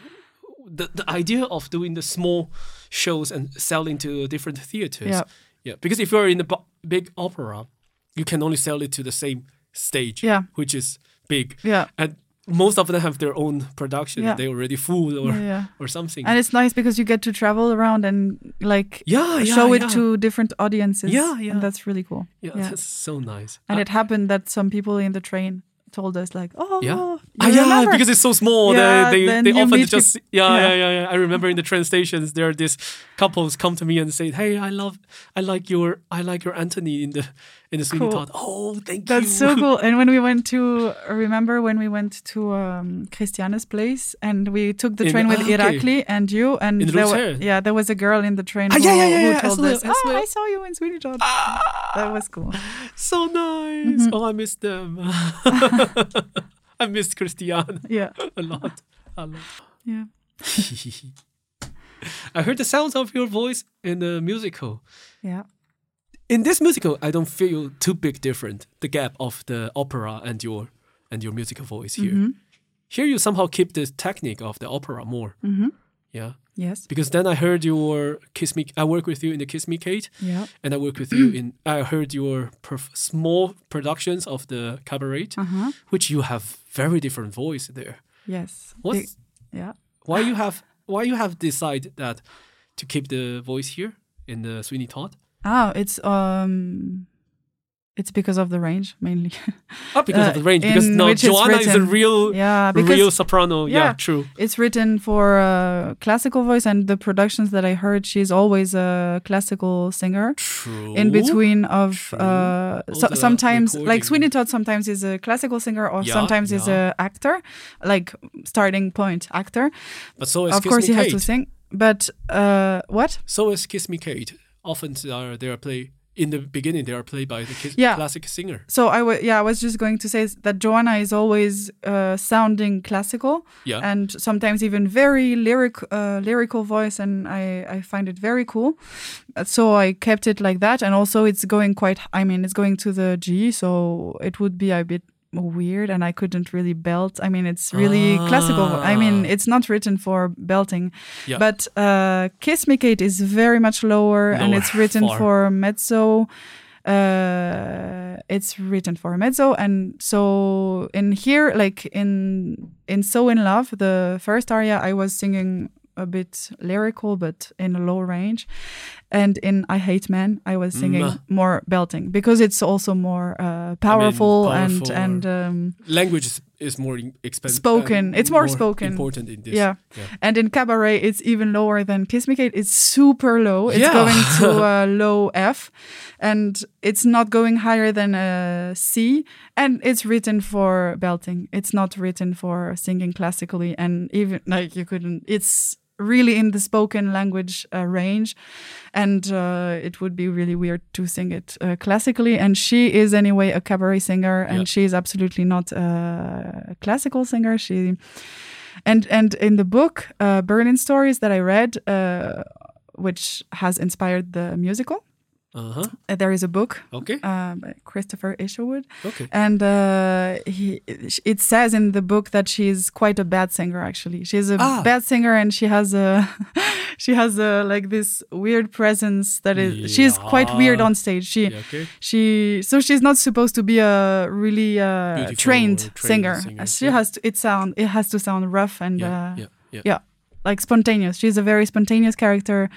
the the idea of doing the small shows and selling to different theaters. Yeah. yeah. Because if you're in the big opera, you can only sell it to the same stage. Yeah. which is big, Yeah, and most of them have their own production. Yeah. They already full or yeah, yeah. or something. And it's nice because you get to travel around and like yeah, show it to different audiences. Yeah, yeah. And that's really cool. Yeah, yeah. that's so nice. And Uh, it happened that some people in the train told us like, "Oh, Yeah. Ah, yeah, remember?" because it's so small. Yeah, they they, they often just yeah. yeah, yeah, yeah. I remember in the train stations there are these couples come to me and say, "Hey, I love, I like your, I like your Anthony in the in the Sweeney Cool. Todd. Oh, thank That's you. That's so <laughs> cool. And when we went to, remember when we went to um, Christiana's place and we took the In- train with ah, okay. Irakli and you, and there Rosehair. wa- yeah, there was a girl in the train Ah, who, yeah, yeah, yeah, who I told us, I "Oh, I saw you in Sweeney Todd." Ah, That was cool. so nice. Mm-hmm. Oh, I missed them. <laughs> I missed Christiane <laughs> Yeah, a lot. A lot. yeah. I heard the sounds of your voice in the musical. Yeah. In this musical, I don't feel too big different. The gap of the opera and your and your musical voice here. Mm-hmm. Here, you somehow keep the technique of the opera more. Mm-hmm. Yeah, Yes. because then I heard your Kiss Me. I work with you in the Kiss Me Kate, Yeah. and I work with you <clears throat> in. I heard your perf- small productions of the cabaret, Uh huh. which you have very different voice there. Yes. What's The- yeah. why you have why you have decided that to keep the voice here in the Sweeney Todd? Oh, it's um, it's because of the range mainly. <laughs> Oh, because Uh, of the range. Because no, Joanna is a real, yeah, because real soprano. Yeah, yeah. true. it's written for uh, classical voice, and the productions that I heard, she's always a classical singer. True. In between of uh, so, sometimes like. Sweeney Todd sometimes is a classical singer or Yeah, sometimes is yeah. a actor like starting point actor But so is of course Me he has to sing but uh what So is Kiss Me Kate. Often are they are play in the beginning they are played by the kiss, Yeah. classic singer. so I wa- yeah I was just going to say that Joanna is always uh, sounding classical Yeah. and sometimes even very lyric uh, lyrical voice and I, I find it very cool Uh, so I kept it like that and also it's going quite I mean it's going to the G so it would be a bit weird and I couldn't really belt I mean it's really classical I mean Ah. it's not written for belting Yeah. but uh, Kiss Me Kate is very much lower, and it's written far. for mezzo uh it's written for mezzo and so in here like in in so in love the first aria i was singing a bit lyrical but in a low range and in i hate men i was singing Mm. more belting because it's also more uh powerful, and powerful and um Language is, is more expensive. Spoken. It's more spoken. Important in this. Yeah. yeah. And in cabaret, it's even lower than Kiss Me Kate. It's super low. It's Yeah. going to <laughs> a low F, and it's not going higher than a C. And it's written for belting. It's not written for singing classically. And even like you couldn't. It's really in the spoken language uh, range, and uh, it would be really weird to sing it uh, classically. And she is anyway a cabaret singer, and Yeah. she is absolutely not a classical singer. She and and in the book uh, Berlin Stories that I read, uh, which has inspired the musical, Uh huh. uh, there is a book Okay. uh, by Christopher Isherwood, Okay. and uh, he it says in the book that she's quite a bad singer. Actually, she's a Ah. bad singer, and she has a <laughs> she has a like this weird presence that is yeah. she's quite weird on stage. She Yeah, okay. she so she's not supposed to be a really uh, trained, trained singer. singer, She yeah. has to it sound it has to sound rough and Yeah. uh, yeah. Yeah. yeah, like spontaneous. She's a very spontaneous character,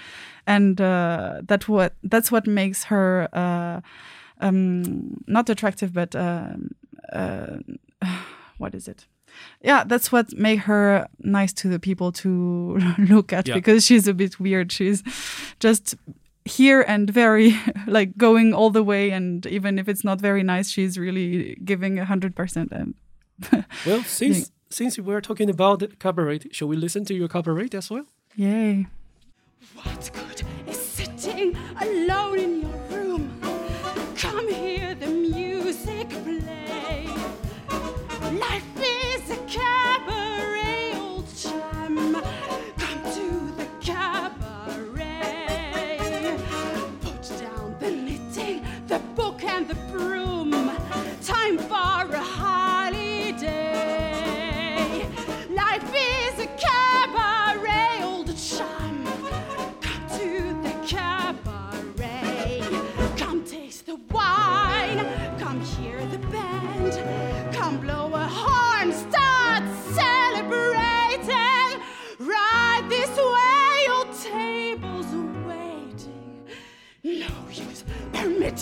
and uh, that what that's what makes her uh, um, not attractive, but um, uh, <sighs> what is it? Yeah, that's what make her nice to the people to <laughs> look at Yeah. because she's a bit weird. She's just here and very <laughs> like going all the way, and even if it's not very nice, she's really giving a hundred percent. And <laughs> Well, since since we were talking about the cabaret, shall we listen to your cabaret as well? yay! What good is sitting alone in your room? Come hear the music play. Life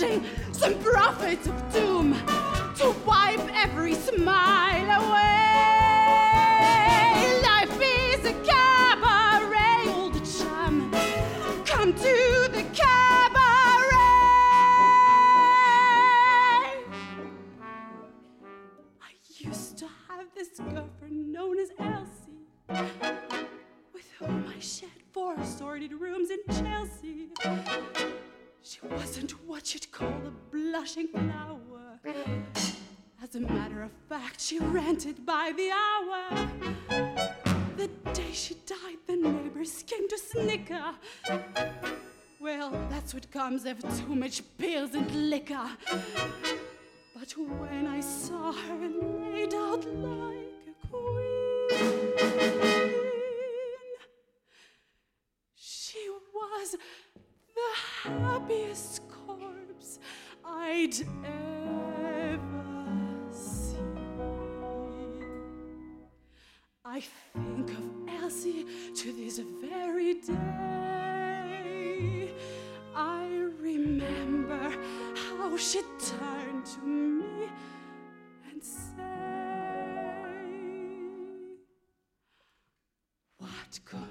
sending some prophet of doom to wipe every smile away. Life is a cabaret, old chum. Come to the cabaret. I used to have this girlfriend known as Elsie, with whom I shared four sordid rooms in Chelsea. She wasn't what you'd call a blushing flower. As a matter of fact, she rented by the hour. The day she died, the neighbors came to snicker. Well, that's what comes of too much pills and liquor. But when I saw her laid out like a queen, she was the happiest corpse I'd ever seen. I think of Elsie to this very day. I remember how she turned to me and said, What good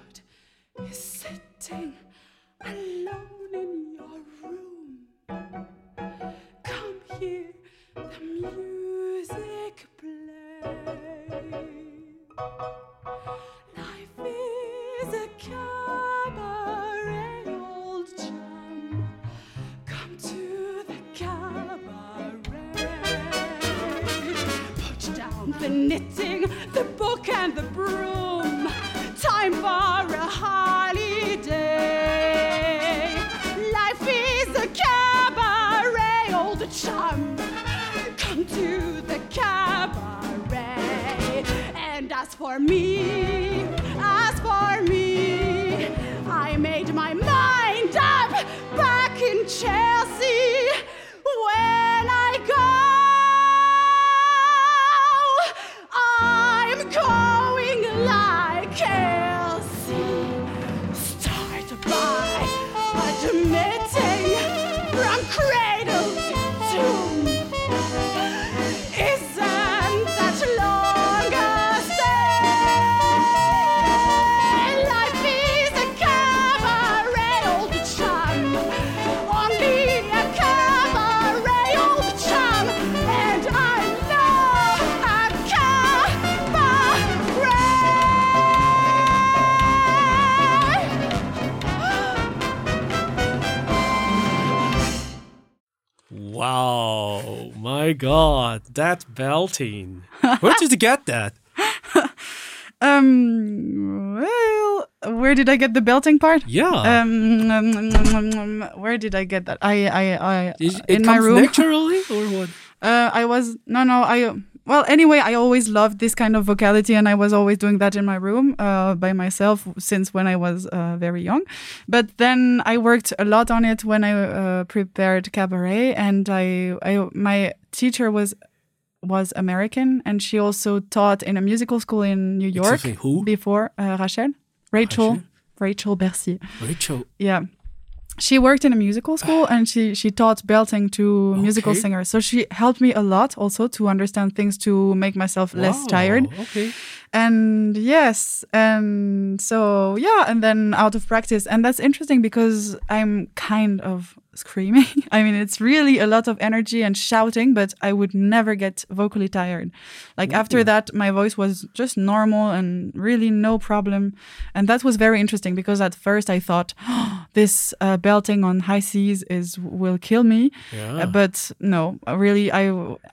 my God, that belting. Where did you get that? <laughs> Um, well, where did I get the belting part? Yeah. Um, um, um, um, um, where did I get that? I, I, I, uh, it in my comes room. <laughs> naturally or what? Uh, I was no, no. I well, anyway, I always loved this kind of vocality, and I was always doing that in my room uh, by myself since when I was uh, very young. But then I worked a lot on it when I uh, prepared cabaret, and I, I, my teacher was was American, and she also taught in a musical school in New York who? before uh, Rachel, Rachel, Rachel? Rachel Bercy. Rachel. Yeah. She worked in a musical school and she, she taught belting to musical singers. So she helped me a lot also to understand things to make myself less tired. Okay. And yes, and so yeah, and then out of practice. And that's interesting because I'm kind of screaming. <laughs> I mean, it's really a lot of energy and shouting, but I would never get vocally tired. Like after that, my voice was just normal and really no problem. And that was very interesting because at first I thought <gasps> this uh, belting on high Cs is will kill me. Yeah. Uh, but no, really, I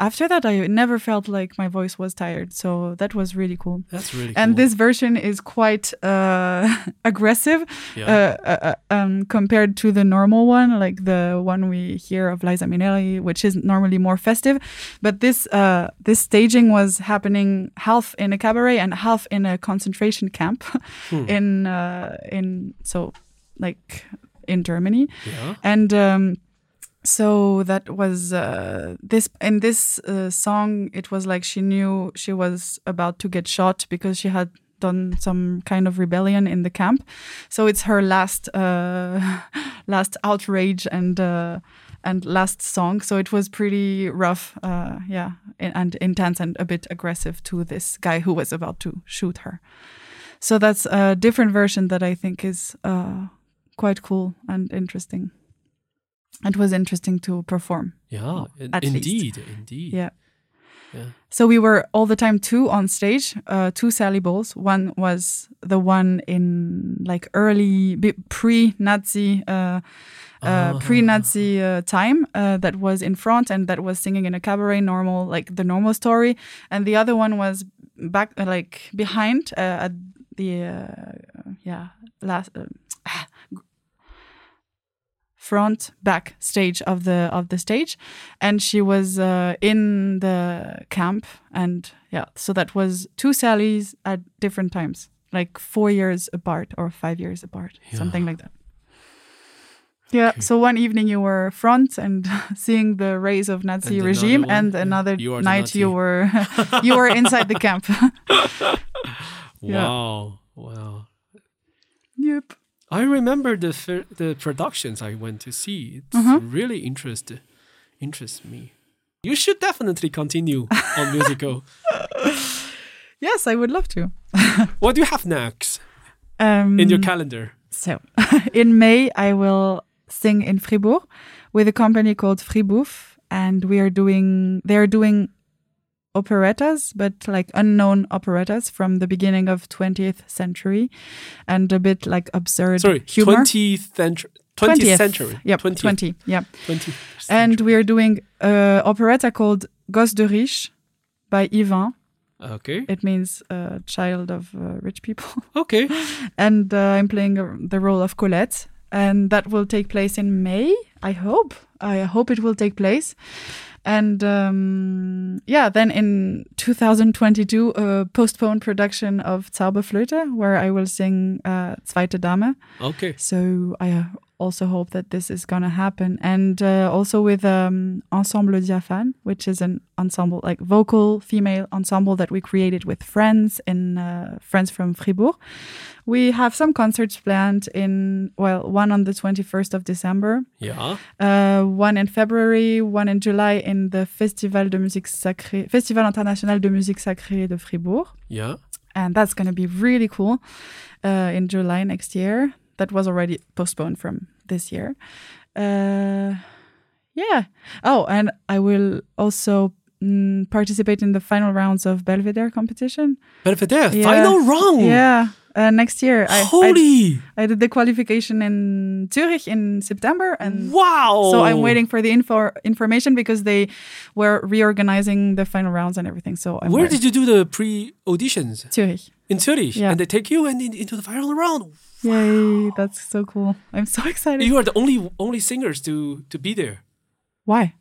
after that I never felt like my voice was tired. So that was really cool. That's really And this version is quite uh, <laughs> aggressive Yeah. uh, uh, uh, um, compared to the normal one, like the one we hear of Liza Minnelli, which is normally more festive. But this uh, this staging was happening half in a cabaret and half in a concentration camp <laughs> Hmm. in uh, in so like in Germany yeah. and um, so that was uh, this in this uh, song it was like she knew she was about to get shot because she had done some kind of rebellion in the camp so it's her last uh, <laughs> last outrage and uh, and last song so it was pretty rough uh, yeah and, intense and a bit aggressive to this guy who was about to shoot her so that's a different version that i think is uh, quite cool and interesting it was interesting to perform. Yeah, in- at least. indeed, indeed. Yeah. Yeah. So we were all the time two on stage, uh, two Sally Bowles. One was the one in like early pre-Nazi, uh, uh, pre-Nazi uh, time uh, that was in front and that was singing in a cabaret, normal like the normal story, and the other one was back like behind uh, at the uh, yeah last. Front back stage of the of the stage. And she was uh, in the camp and yeah so that was two sallys at different times like four years apart or five years apart something like that. Yeah so one evening you were front and <laughs> seeing the rays of nazi And regime one, and another you night you were <laughs> you were inside the camp. <laughs> Yeah. Wow. Wow. yep I remember the the productions I went to see. It's Mm-hmm. really interest interests me. You should definitely continue on <laughs> musical. yes i would love to <laughs> What do you have next um, in your calendar? So, <laughs> in May, I will sing in Fribourg with a company called Fribouf, and we are doing. They are doing operettas, but like unknown operettas from the beginning of 20th century, and a bit like absurd Sorry, humor. twentieth century. Twentieth 20th. century. Yep, 20th 20. Yeah, 20th and we are doing a operetta called Gosse de riche by Yvain. Okay. It means uh, child of uh, rich people. <laughs> Okay. and uh, I'm playing uh, the role of Colette, and that will take place in May. I hope. I hope it will take place. And um, yeah, then in 2022, a postponed production of Zauberflöte, where I will sing uh, Zweite Dame. Okay. So I uh, also hope that this is gonna happen, and uh, also with um, Ensemble Diaphane, which is an ensemble like vocal female ensemble that we created with friends in uh, friends from Fribourg. We have some concerts planned in well, one on the twenty first of December, Yeah. uh, one in February, one in July in the Festival de Musique Sacrée, Festival International de Musique Sacrée de Fribourg Yeah. and that's going to be really cool uh, in July next year. That was already postponed from this year. Uh, yeah. Oh, and I will also mm, participate in the final rounds of Belvedere competition. Belvedere, Yeah. final round. Yeah. Uh, next year, I, I, Holy. I did the qualification in Zurich in September, and wow. so I'm waiting for the info information because they were reorganizing the final rounds and everything. So I'm Where did you do the pre auditions? Zurich? In Zurich. Yeah. And they take you and in, into the final round. Yay! That's so cool. I'm so <laughs> excited. You are the only only singers to to be there. Why?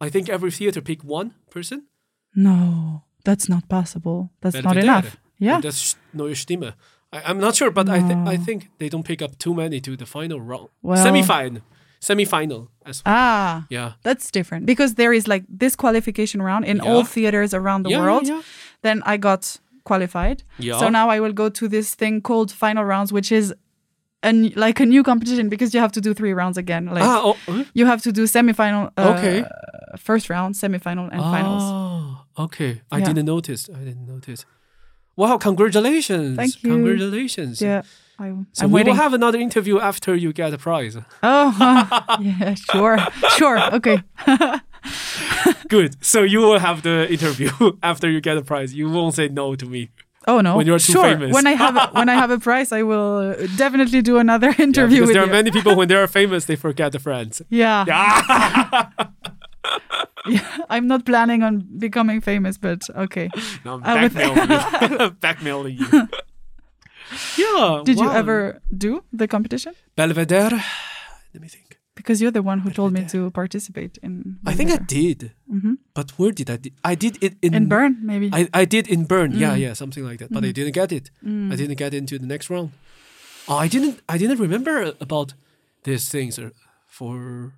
I think every theater pick one person. No, that's not possible. That's not enough. Yeah. Das neue Stimme. I, I'm not sure, but I, th- I think they don't pick up too many to the final round. Well- Semi-final. Semi-final. As, Ah, yeah. that's different because there is like this qualification round in Yeah. all theaters around the Yeah, world. yeah. Then I got qualified. Yeah. So now I will go to this thing called final rounds, which is a, n- like a new competition because you have to do three rounds again. Like ah, oh, huh? you have to do semifinal, uh, Okay. first round, semifinal, and finals. Oh, okay. I Yeah. didn't notice. I didn't notice. Wow, congratulations. Thank you. Congratulations. Yeah. I, So I'm we waiting. will have another interview after you get a prize. <laughs> oh, <laughs> yeah, sure, sure, okay. <laughs> Good. So you will have the interview after you get a prize. You won't say no to me. Oh no! When you're too sure. famous. When I have a, <laughs> when I have a prize, I will uh, definitely do another <laughs> Yeah, interview because with there are you. many people when they are <laughs> famous, they forget the friends. yeah. Yeah. I'm not planning on becoming famous, but okay. no, I'm blackmailing you. you. yeah. Did you ever do the competition? Belvedere? Let me think. Because you're the one who told me to participate in. I think I did. Mhm. But where did I? Di- I did it in, in Bern, maybe. I, I did in Bern. Yeah, Mm. yeah, something like that. But I didn't get it. Mm. I didn't get into the next round. Oh, I didn't. I didn't remember about these things uh, for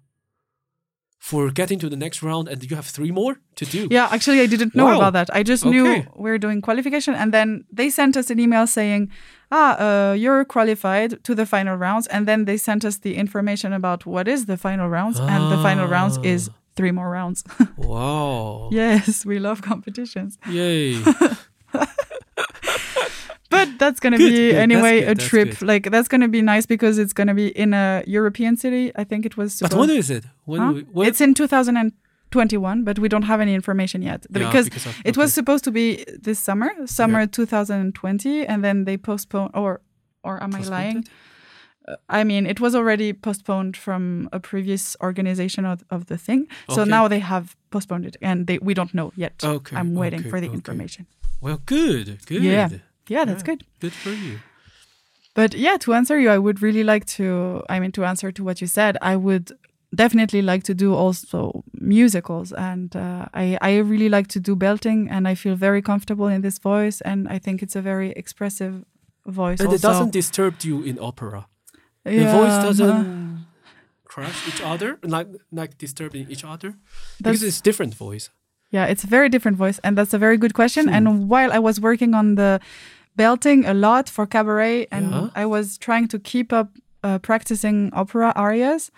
for getting to the next round, and you have three more to do. Yeah, actually, I didn't know Wow. about that. I just knew Okay. we're doing qualification, and then they sent us an email saying, "Ah, uh, you're qualified to the final rounds." And then they sent us the information about what is the final rounds, and the final rounds is Ah. three more rounds. <laughs> Wow. yes, we love competitions, Yay. <laughs> but that's gonna Good, be good. Anyway good, a trip. Like that's gonna be nice because it's gonna be in a European city. I think it was. but supposed- when is it? When? Huh? we- when It's in 2021, but we don't have any information yet Yeah, because because of- it was supposed to be this summer, summer 2020, and then they postponed. Or, or am I lying? it? Uh, I mean, it was already postponed from a previous organization of, of the thing. So Okay. now they have postponed it, and they we don't know yet. Okay, I'm waiting okay, for the information. Well, good, good. Yeah. Yeah, that's Yeah. good. Good for you. But yeah, to answer you, I would really like to. I mean, to answer to what you said, I would definitely like to do also musicals, and uh, I I really like to do belting, and I feel very comfortable in this voice, and I think it's a very expressive voice. And it doesn't disturb you in opera. The Yeah, voice uh, doesn't crush each other, like like disturbing each other, because it's different voice. Yeah, it's a very different voice, and that's a very good question. Hmm. And while I was working on the belting a lot for cabaret, and Yeah. I was trying to keep up uh, practicing opera arias,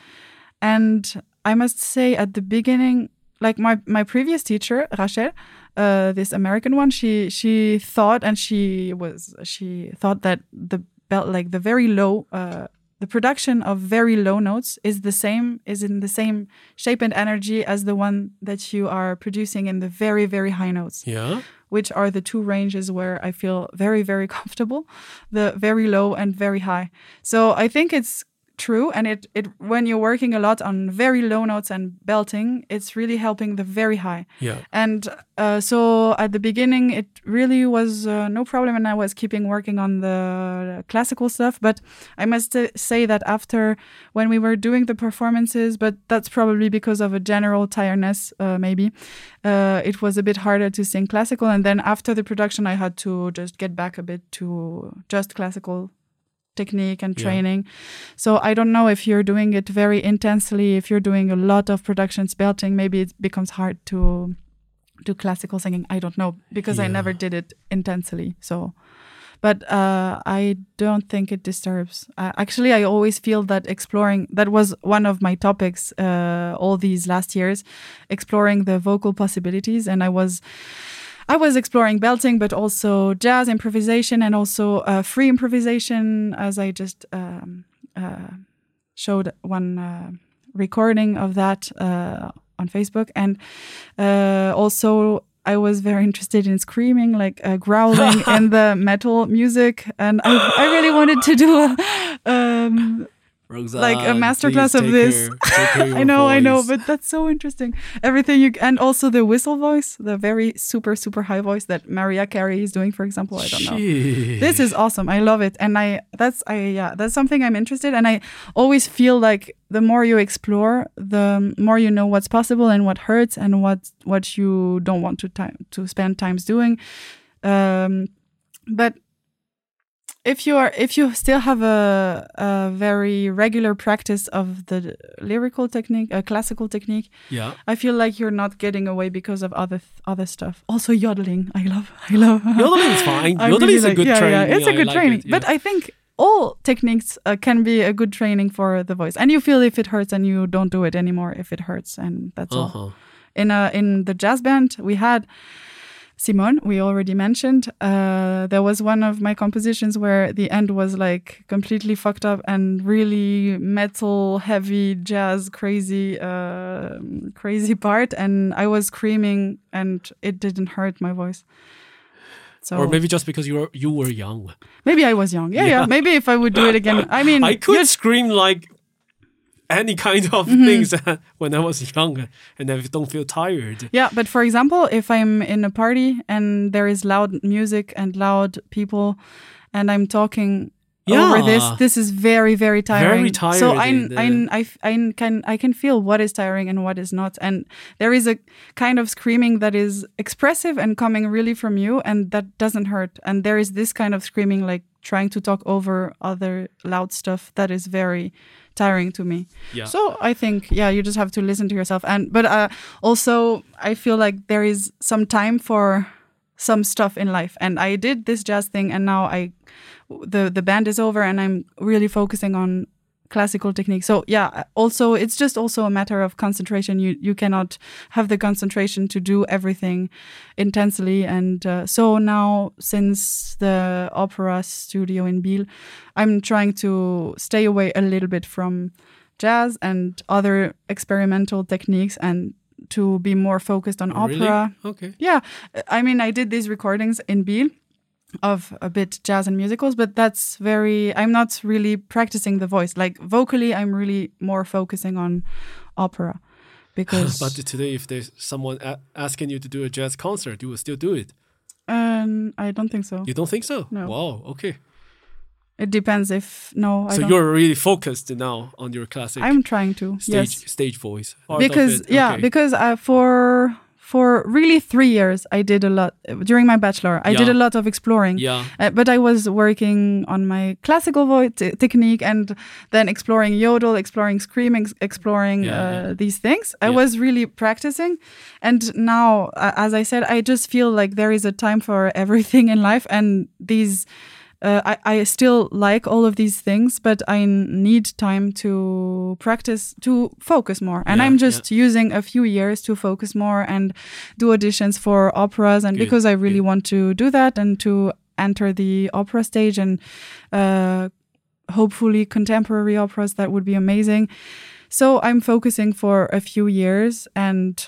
and I must say at the beginning, like my my previous teacher Rachel, uh, this American one, she she thought and she was she thought that the belt like the very low. Uh, the production of very low notes is the same is in the same shape and energy as the one that you are producing in the very very high notes Yeah. which are the two ranges where i feel very very <laughs> comfortable the very low and very high so i think it's true and it it when you're working a lot on very low notes and belting it's really helping the very high Yeah. and uh, so at the beginning, it really was uh, no problem, and I was keeping working on the classical stuff. But I must say that after when we were doing the performances, but that's probably because of a general tiredness, uh, maybe, uh, it was a bit harder to sing classical. And then after the production, I had to just get back a bit to just classical technique and Yeah. training. So I don't know if you're doing it very intensely, if you're doing a lot of productions belting, maybe it becomes hard to do classical singing. I don't know because I never did it intensely. So, but uh, I don't think it disturbs. Uh, actually, I always feel that exploring that was one of my topics uh, all these last years, exploring the vocal possibilities, and I was. I was exploring belting, but also jazz improvisation and also uh, free improvisation, as I just um, uh, showed one uh, recording of that uh, on Facebook. And uh, also, I was very interested in screaming, like uh, growling <laughs> in the metal music. And I, I really wanted to do a. Um, Roxanne, Like a masterclass please of this. care- take care of <laughs> I know, I know, but that's so interesting. Everything you and also the whistle voice, the very super super high voice that Mariah Carey is doing, for example. I don't know. This is awesome. I love it, and I that's I yeah that's something I'm interested. And I always feel like the more you explore, the more you know what's possible and what hurts and what what you don't want to time to spend times doing. Um, but if you are if you still have a, a very regular practice of the lyrical technique, a classical technique, yeah. I feel like you're not getting away because of other other stuff. Also yodeling, I love, I love. <laughs> Yodeling is fine. I Yodeling really is a like- good yeah, training. Yeah, it's a good like training. it, But. I think all techniques uh, can be a good training for the voice, and you feel if it hurts, and you don't do it anymore if it hurts, and that's all. Uh-huh. In a in the jazz band, we had. Simone, we already mentioned. Uh, there was one of my compositions where the end was like completely fucked up and really metal, heavy, jazz, crazy, uh, crazy part, and I was screaming, and it didn't hurt my voice. So Or maybe just because you were you were young. maybe I was young. Yeah, yeah. Yeah. Maybe if I would do it again, I mean, I could you'd- scream like any kind of Mm-hmm. things <laughs> when I was young and I don't feel tired. Yeah, but for example, if I'm in a party and there is loud music and loud people, and I'm talking over this, Yeah. this is very, very tiring. So I, tiring, I, I, I can, I can feel what is tiring and what is not, and there is a kind of screaming that is expressive and coming really from you, and that doesn't hurt. And there is this kind of screaming, like trying to talk over other loud stuff, that is very tiring to me. Yeah. So I think yeah, you just have to listen to yourself. And but uh, also I feel like there is some time for some stuff in life. And I did this jazz thing, and now I the the band is over, and I'm really focusing on classical technique. So yeah, also it's just also a matter of concentration. You you cannot have the concentration to do everything intensely. And uh, so now since the opera studio in Biel, I'm trying to stay away a little bit from jazz and other experimental techniques and to be more focused on Really? opera. Okay. Yeah, I mean, I did these recordings in Biel of a bit jazz and musicals, but that's very. I'm not really practicing the voice. Like vocally, I'm really more focusing on opera <laughs> because. But today, if there's someone a- asking you to do a jazz concert, you will still do it. um, I don't think so. You don't think so? No. Wow. Okay. It depends if no. I so don't. you're really focused now on your classic I'm trying to. stage yes. stage voice. because yeah Okay. because uh, for for really three years i did a lot during my bachelor i did a lot of exploring yeah. uh, but i was working on my classical voice t- technique and then exploring yodel exploring screaming exploring Yeah, uh, yeah. these things i Yeah. was really practicing and now uh, as i said i just feel like there is a time for everything in life and these uh, I, I still like all of these things, but I need time to practice to focus more. And Yeah, I'm just using a few years to focus more and do auditions for operas. And Good, because I really good. want to do that and to enter the opera stage and uh, hopefully contemporary operas, that would be amazing. So I'm focusing for a few years and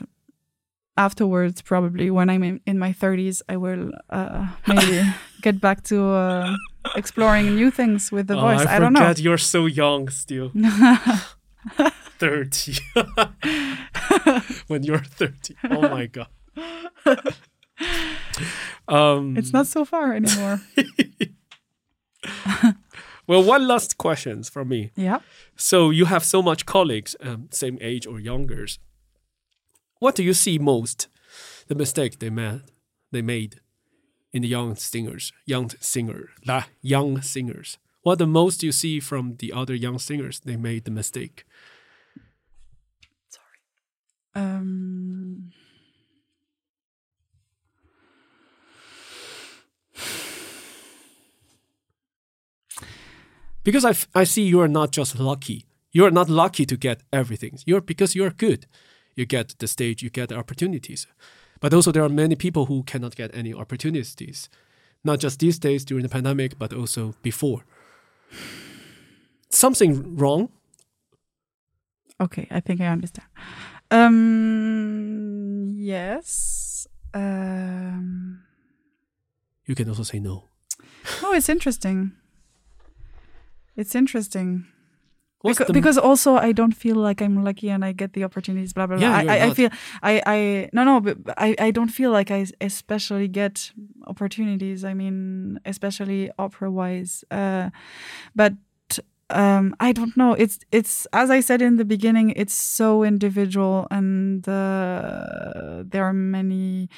afterwards probably when i'm in, in my 30s i will uh, maybe <laughs> get back to uh, exploring new things with the Oh, voice I, i, don't know you're so young still. <laughs> 30. <laughs> when you're 30. Oh my god. um, it's not so far anymore <laughs> well, one last questions from me. yeah So you have so much colleagues, um, same age or younger. What do you see most? The mistake they made, they made in the young singers, young singer, la, young singers. What the most you see from the other young singers? They made the mistake. Sorry. Um Because I, f- I see you are not just lucky. You are not lucky to get everything. You're because you are good. You get the stage, you get the opportunities. But also there are many people who cannot get any opportunities. Not just these days during the pandemic, but also before. Something wrong? okay i think i understand um yes um You can also say no. oh it's interesting it's interesting What's Beca- the- because also I don't feel like I'm lucky and I get the opportunities. Blah blah blah. Yeah, I, I, I feel I I no no, but I I don't feel like I especially get opportunities. I mean, especially opera wise. Uh, but um, I don't know. It's it's as I said in the beginning. It's so individual, and uh, there are many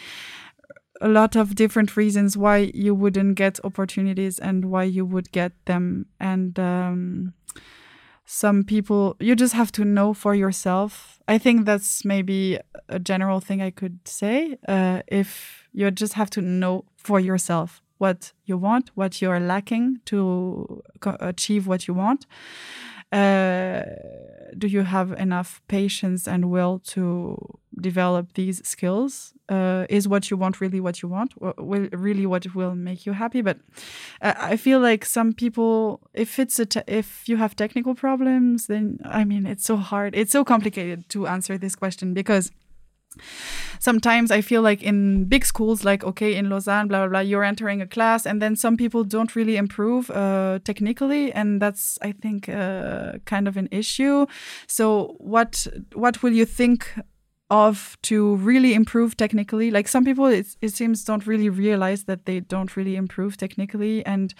a lot of different reasons why you wouldn't get opportunities and why you would get them and um, some people you just have to know for yourself. I think that's maybe a general thing i could say uh, if you just have to know for yourself what you want what you're lacking to achieve what you want. Uh, do you have enough patience and will to develop these skills uh, is what you want really what you want will really what will make you happy but uh, i feel like some people if it's a if you have technical problems then i mean it's so hard it's so complicated to answer this question because sometimes I feel like in big schools, like okay, in Lausanne, blah blah blah, you're entering a class, and then some people don't really improve uh, technically, and that's I think uh, kind of an issue. So what what will you think? Of to really improve technically. Like some people it, it seems don't really realize that they don't really improve technically and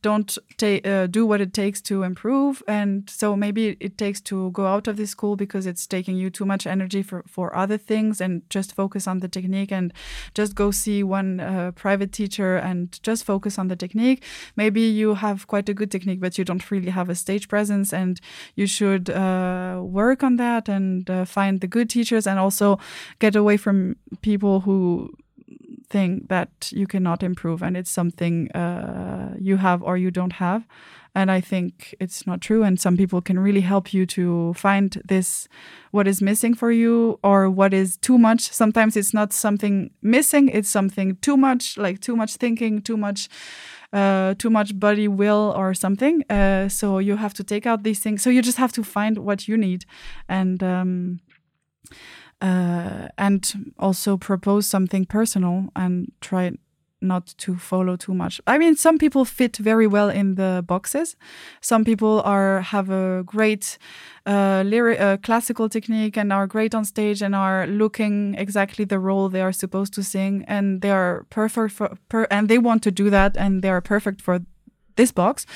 don't uh, do what it takes to improve. And so maybe it takes to go out of this school because it's taking you too much energy for, for other things and just focus on the technique and just go see one uh, private teacher and just focus on the technique. Maybe you have quite a good technique but you don't really have a stage presence and you should uh, work on that and uh, find the good teachers and also get away from people who think that you cannot improve and it's something uh, you have or you don't have. And i think it's not true. And some people can really help you to find this what is missing for you or what is too much. Sometimes it's not something missing it's something too much like too much thinking too much uh, too much body will or something. Uh, so you have to take out these things. So you just have to find what you need. And um, uh, and also propose something personal and try not to follow too much. I mean, some people fit very well in the boxes. Some people are have a great uh, lyric, uh, classical technique and are great on stage and are looking exactly the role they are supposed to sing, and they are perfect for per, and they want to do that, and they are perfect for this box.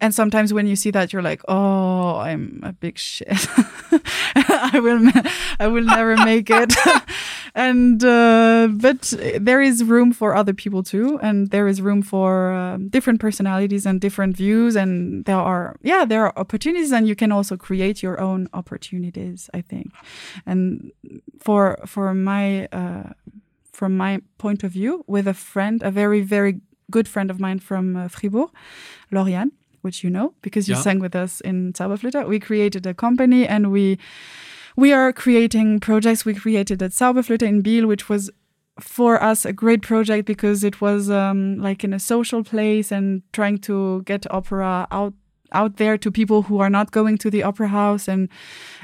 And sometimes when you see that, you're like, oh, I'm a big shit. <laughs> I will, I will never make it. <laughs> and uh, but there is room for other people too, and there is room for um, different personalities and different views. And there are, yeah, there are opportunities, and you can also create your own opportunities. I think, and for for my. Uh, from my point of view, with a friend, a very, very good friend of mine from uh, Fribourg, Lauriane, which you know because you Yeah. sang with us in Zauberflöte. We created a company and we we are creating projects. We created at Zauberflöte in Biel, which was for us a great project because it was um, like in a social place and trying to get opera out out there to people who are not going to the opera house. And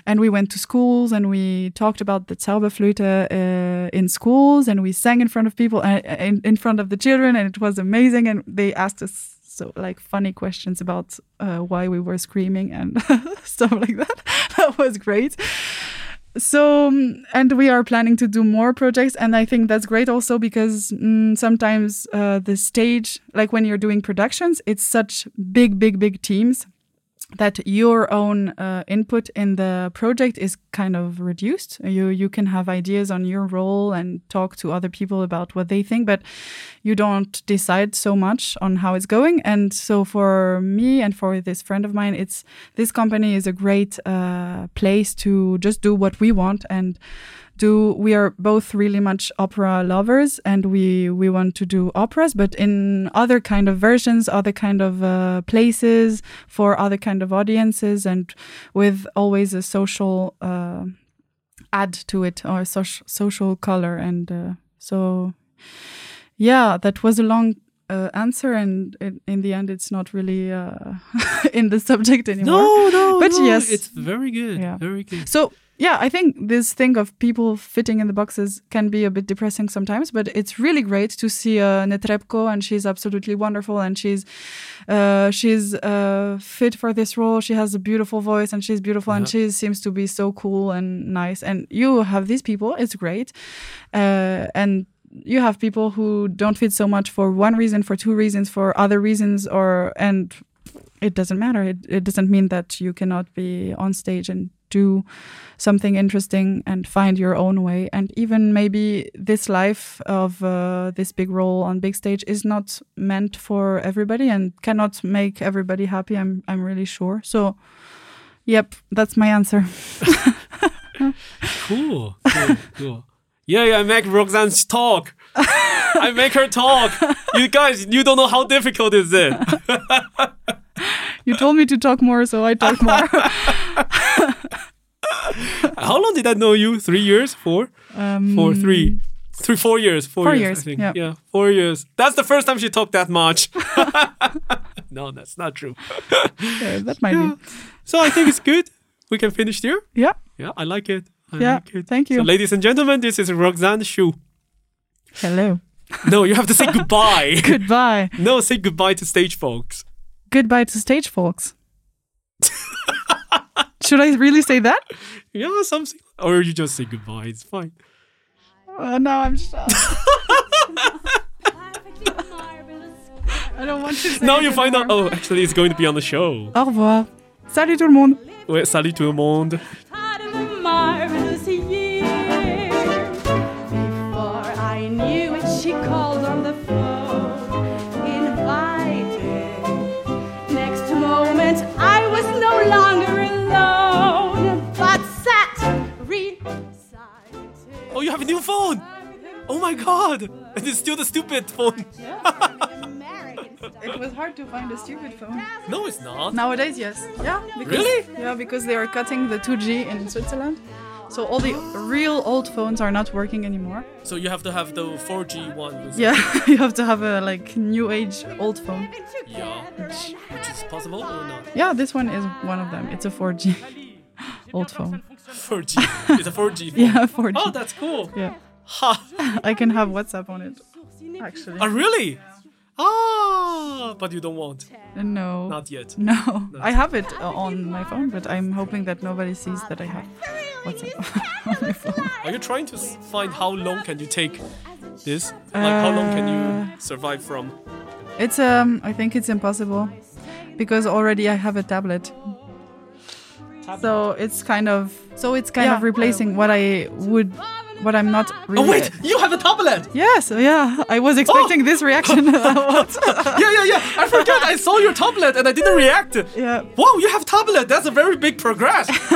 and we went to schools and we talked about the Zauberflöte uh, in schools and we sang in front of people uh, in, in front of the children and it was amazing. And they asked us so like funny questions about uh, why we were screaming and <laughs> stuff like that. <laughs> That was great so um, and we are planning to do more projects and i think that's great also because mm, sometimes uh, the stage like when you're doing productions it's such big big big teams that your own uh, input in the project is kind of reduced. You you can have ideas on your role and talk to other people about what they think, but you don't decide so much on how it's going. And so for me and for this friend of mine, it's this company is a great uh, place to just do what we want and do we are both really much opera lovers and we we want to do operas but in other kind of versions other kind of uh, places for other kind of audiences and with always a social uh, add to it or social social color and uh, so yeah that was a long uh, answer and in, in the end it's not really uh, <laughs> in the subject anymore No, no, But no, yes. it's very good. Yeah. Very good. So yeah, I think this thing of people fitting in the boxes can be a bit depressing sometimes, but it's really great to see uh, Netrebko, and she's absolutely wonderful, and she's uh, she's uh, fit for this role. She has a beautiful voice, and she's beautiful, and she seems to be so cool and nice. And you have these people; it's great, uh, and you have people who don't fit so much for one reason, for two reasons, for other reasons, or and it doesn't matter. It, it doesn't mean that you cannot be on stage and do something interesting and find your own way. And even maybe this life of uh, this big role on big stage is not meant for everybody and cannot make everybody happy. I'm I'm really sure. So, yep, that's my answer. Cool. Cool. cool. Yeah, yeah, I make Roxanne talk. I make her talk. You guys, you don't know how difficult is it. <laughs> You told me to talk more, so I talk more. <laughs> <laughs> How long did I know you? Three years? Four? um, Four, three. Three, four years. Four, Four years, years, I think. yeah. yeah, four years. That's the first time she talked that much. <laughs> no, that's not true. <laughs> yeah, that might Yeah. So I think it's good. We can finish there. Yeah. Yeah, I like it. I Yeah, like it. thank So, you. ladies and gentlemen, this is Roxanne Shu. Hello. No, you have to say goodbye. Goodbye. no, say goodbye to stage folks. Goodbye to stage folks. Should I really say that? Yeah, something. Or you just say goodbye. It's fine. Uh, no, I'm shocked. I don't want to say Now it you find out. Oh, actually, it's going to be on the show. Au revoir. Salut tout le monde. Ouais, salut tout le monde. New phone. Oh my god. And it's still the stupid phone. It was hard to find a stupid phone. No, it's not. Nowadays, yes. Yeah. Because, Really? Yeah, because they are cutting the 2G in Switzerland. So all the real old phones are not working anymore. So you have to have the 4G one. Yeah, <laughs> you have to have a like new age old phone. Yeah. Which is possible or not? Yeah, this one is one of them. It's a 4G <laughs> old phone. 4G. It's a 4G. <laughs> phone. Yeah, 4G. Oh, that's cool. Yeah, Ha. I can have WhatsApp on it. Actually, Oh, really? Ah, but you don't want. no, Not yet. no. I have it uh, on my phone, but I'm hoping that nobody sees that I have WhatsApp <laughs> on my phone. Are you trying to find how long can you take this? Like how long can Uh, you survive from? It's um, I think it's impossible because already I have a tablet. So it's kind of so it's kind of replacing what I would, what I'm not. Oh, really Oh wait, you have a tablet. Yes, yeah. I was oh! expecting this reaction. <laughs> Yeah, yeah, yeah. I forgot. I saw your tablet and I didn't react. yeah. Wow, you have tablet. That's a very big progress. <laughs>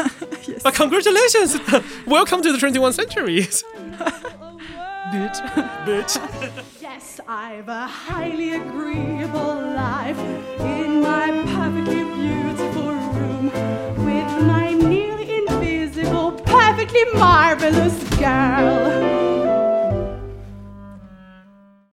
yes. But congratulations. <laughs> Welcome to the 21st century. Bitch. Bitch. Yes, I've a highly agreeable life in my perfectly beautiful room with my nearly invisible, perfectly marvelous girl.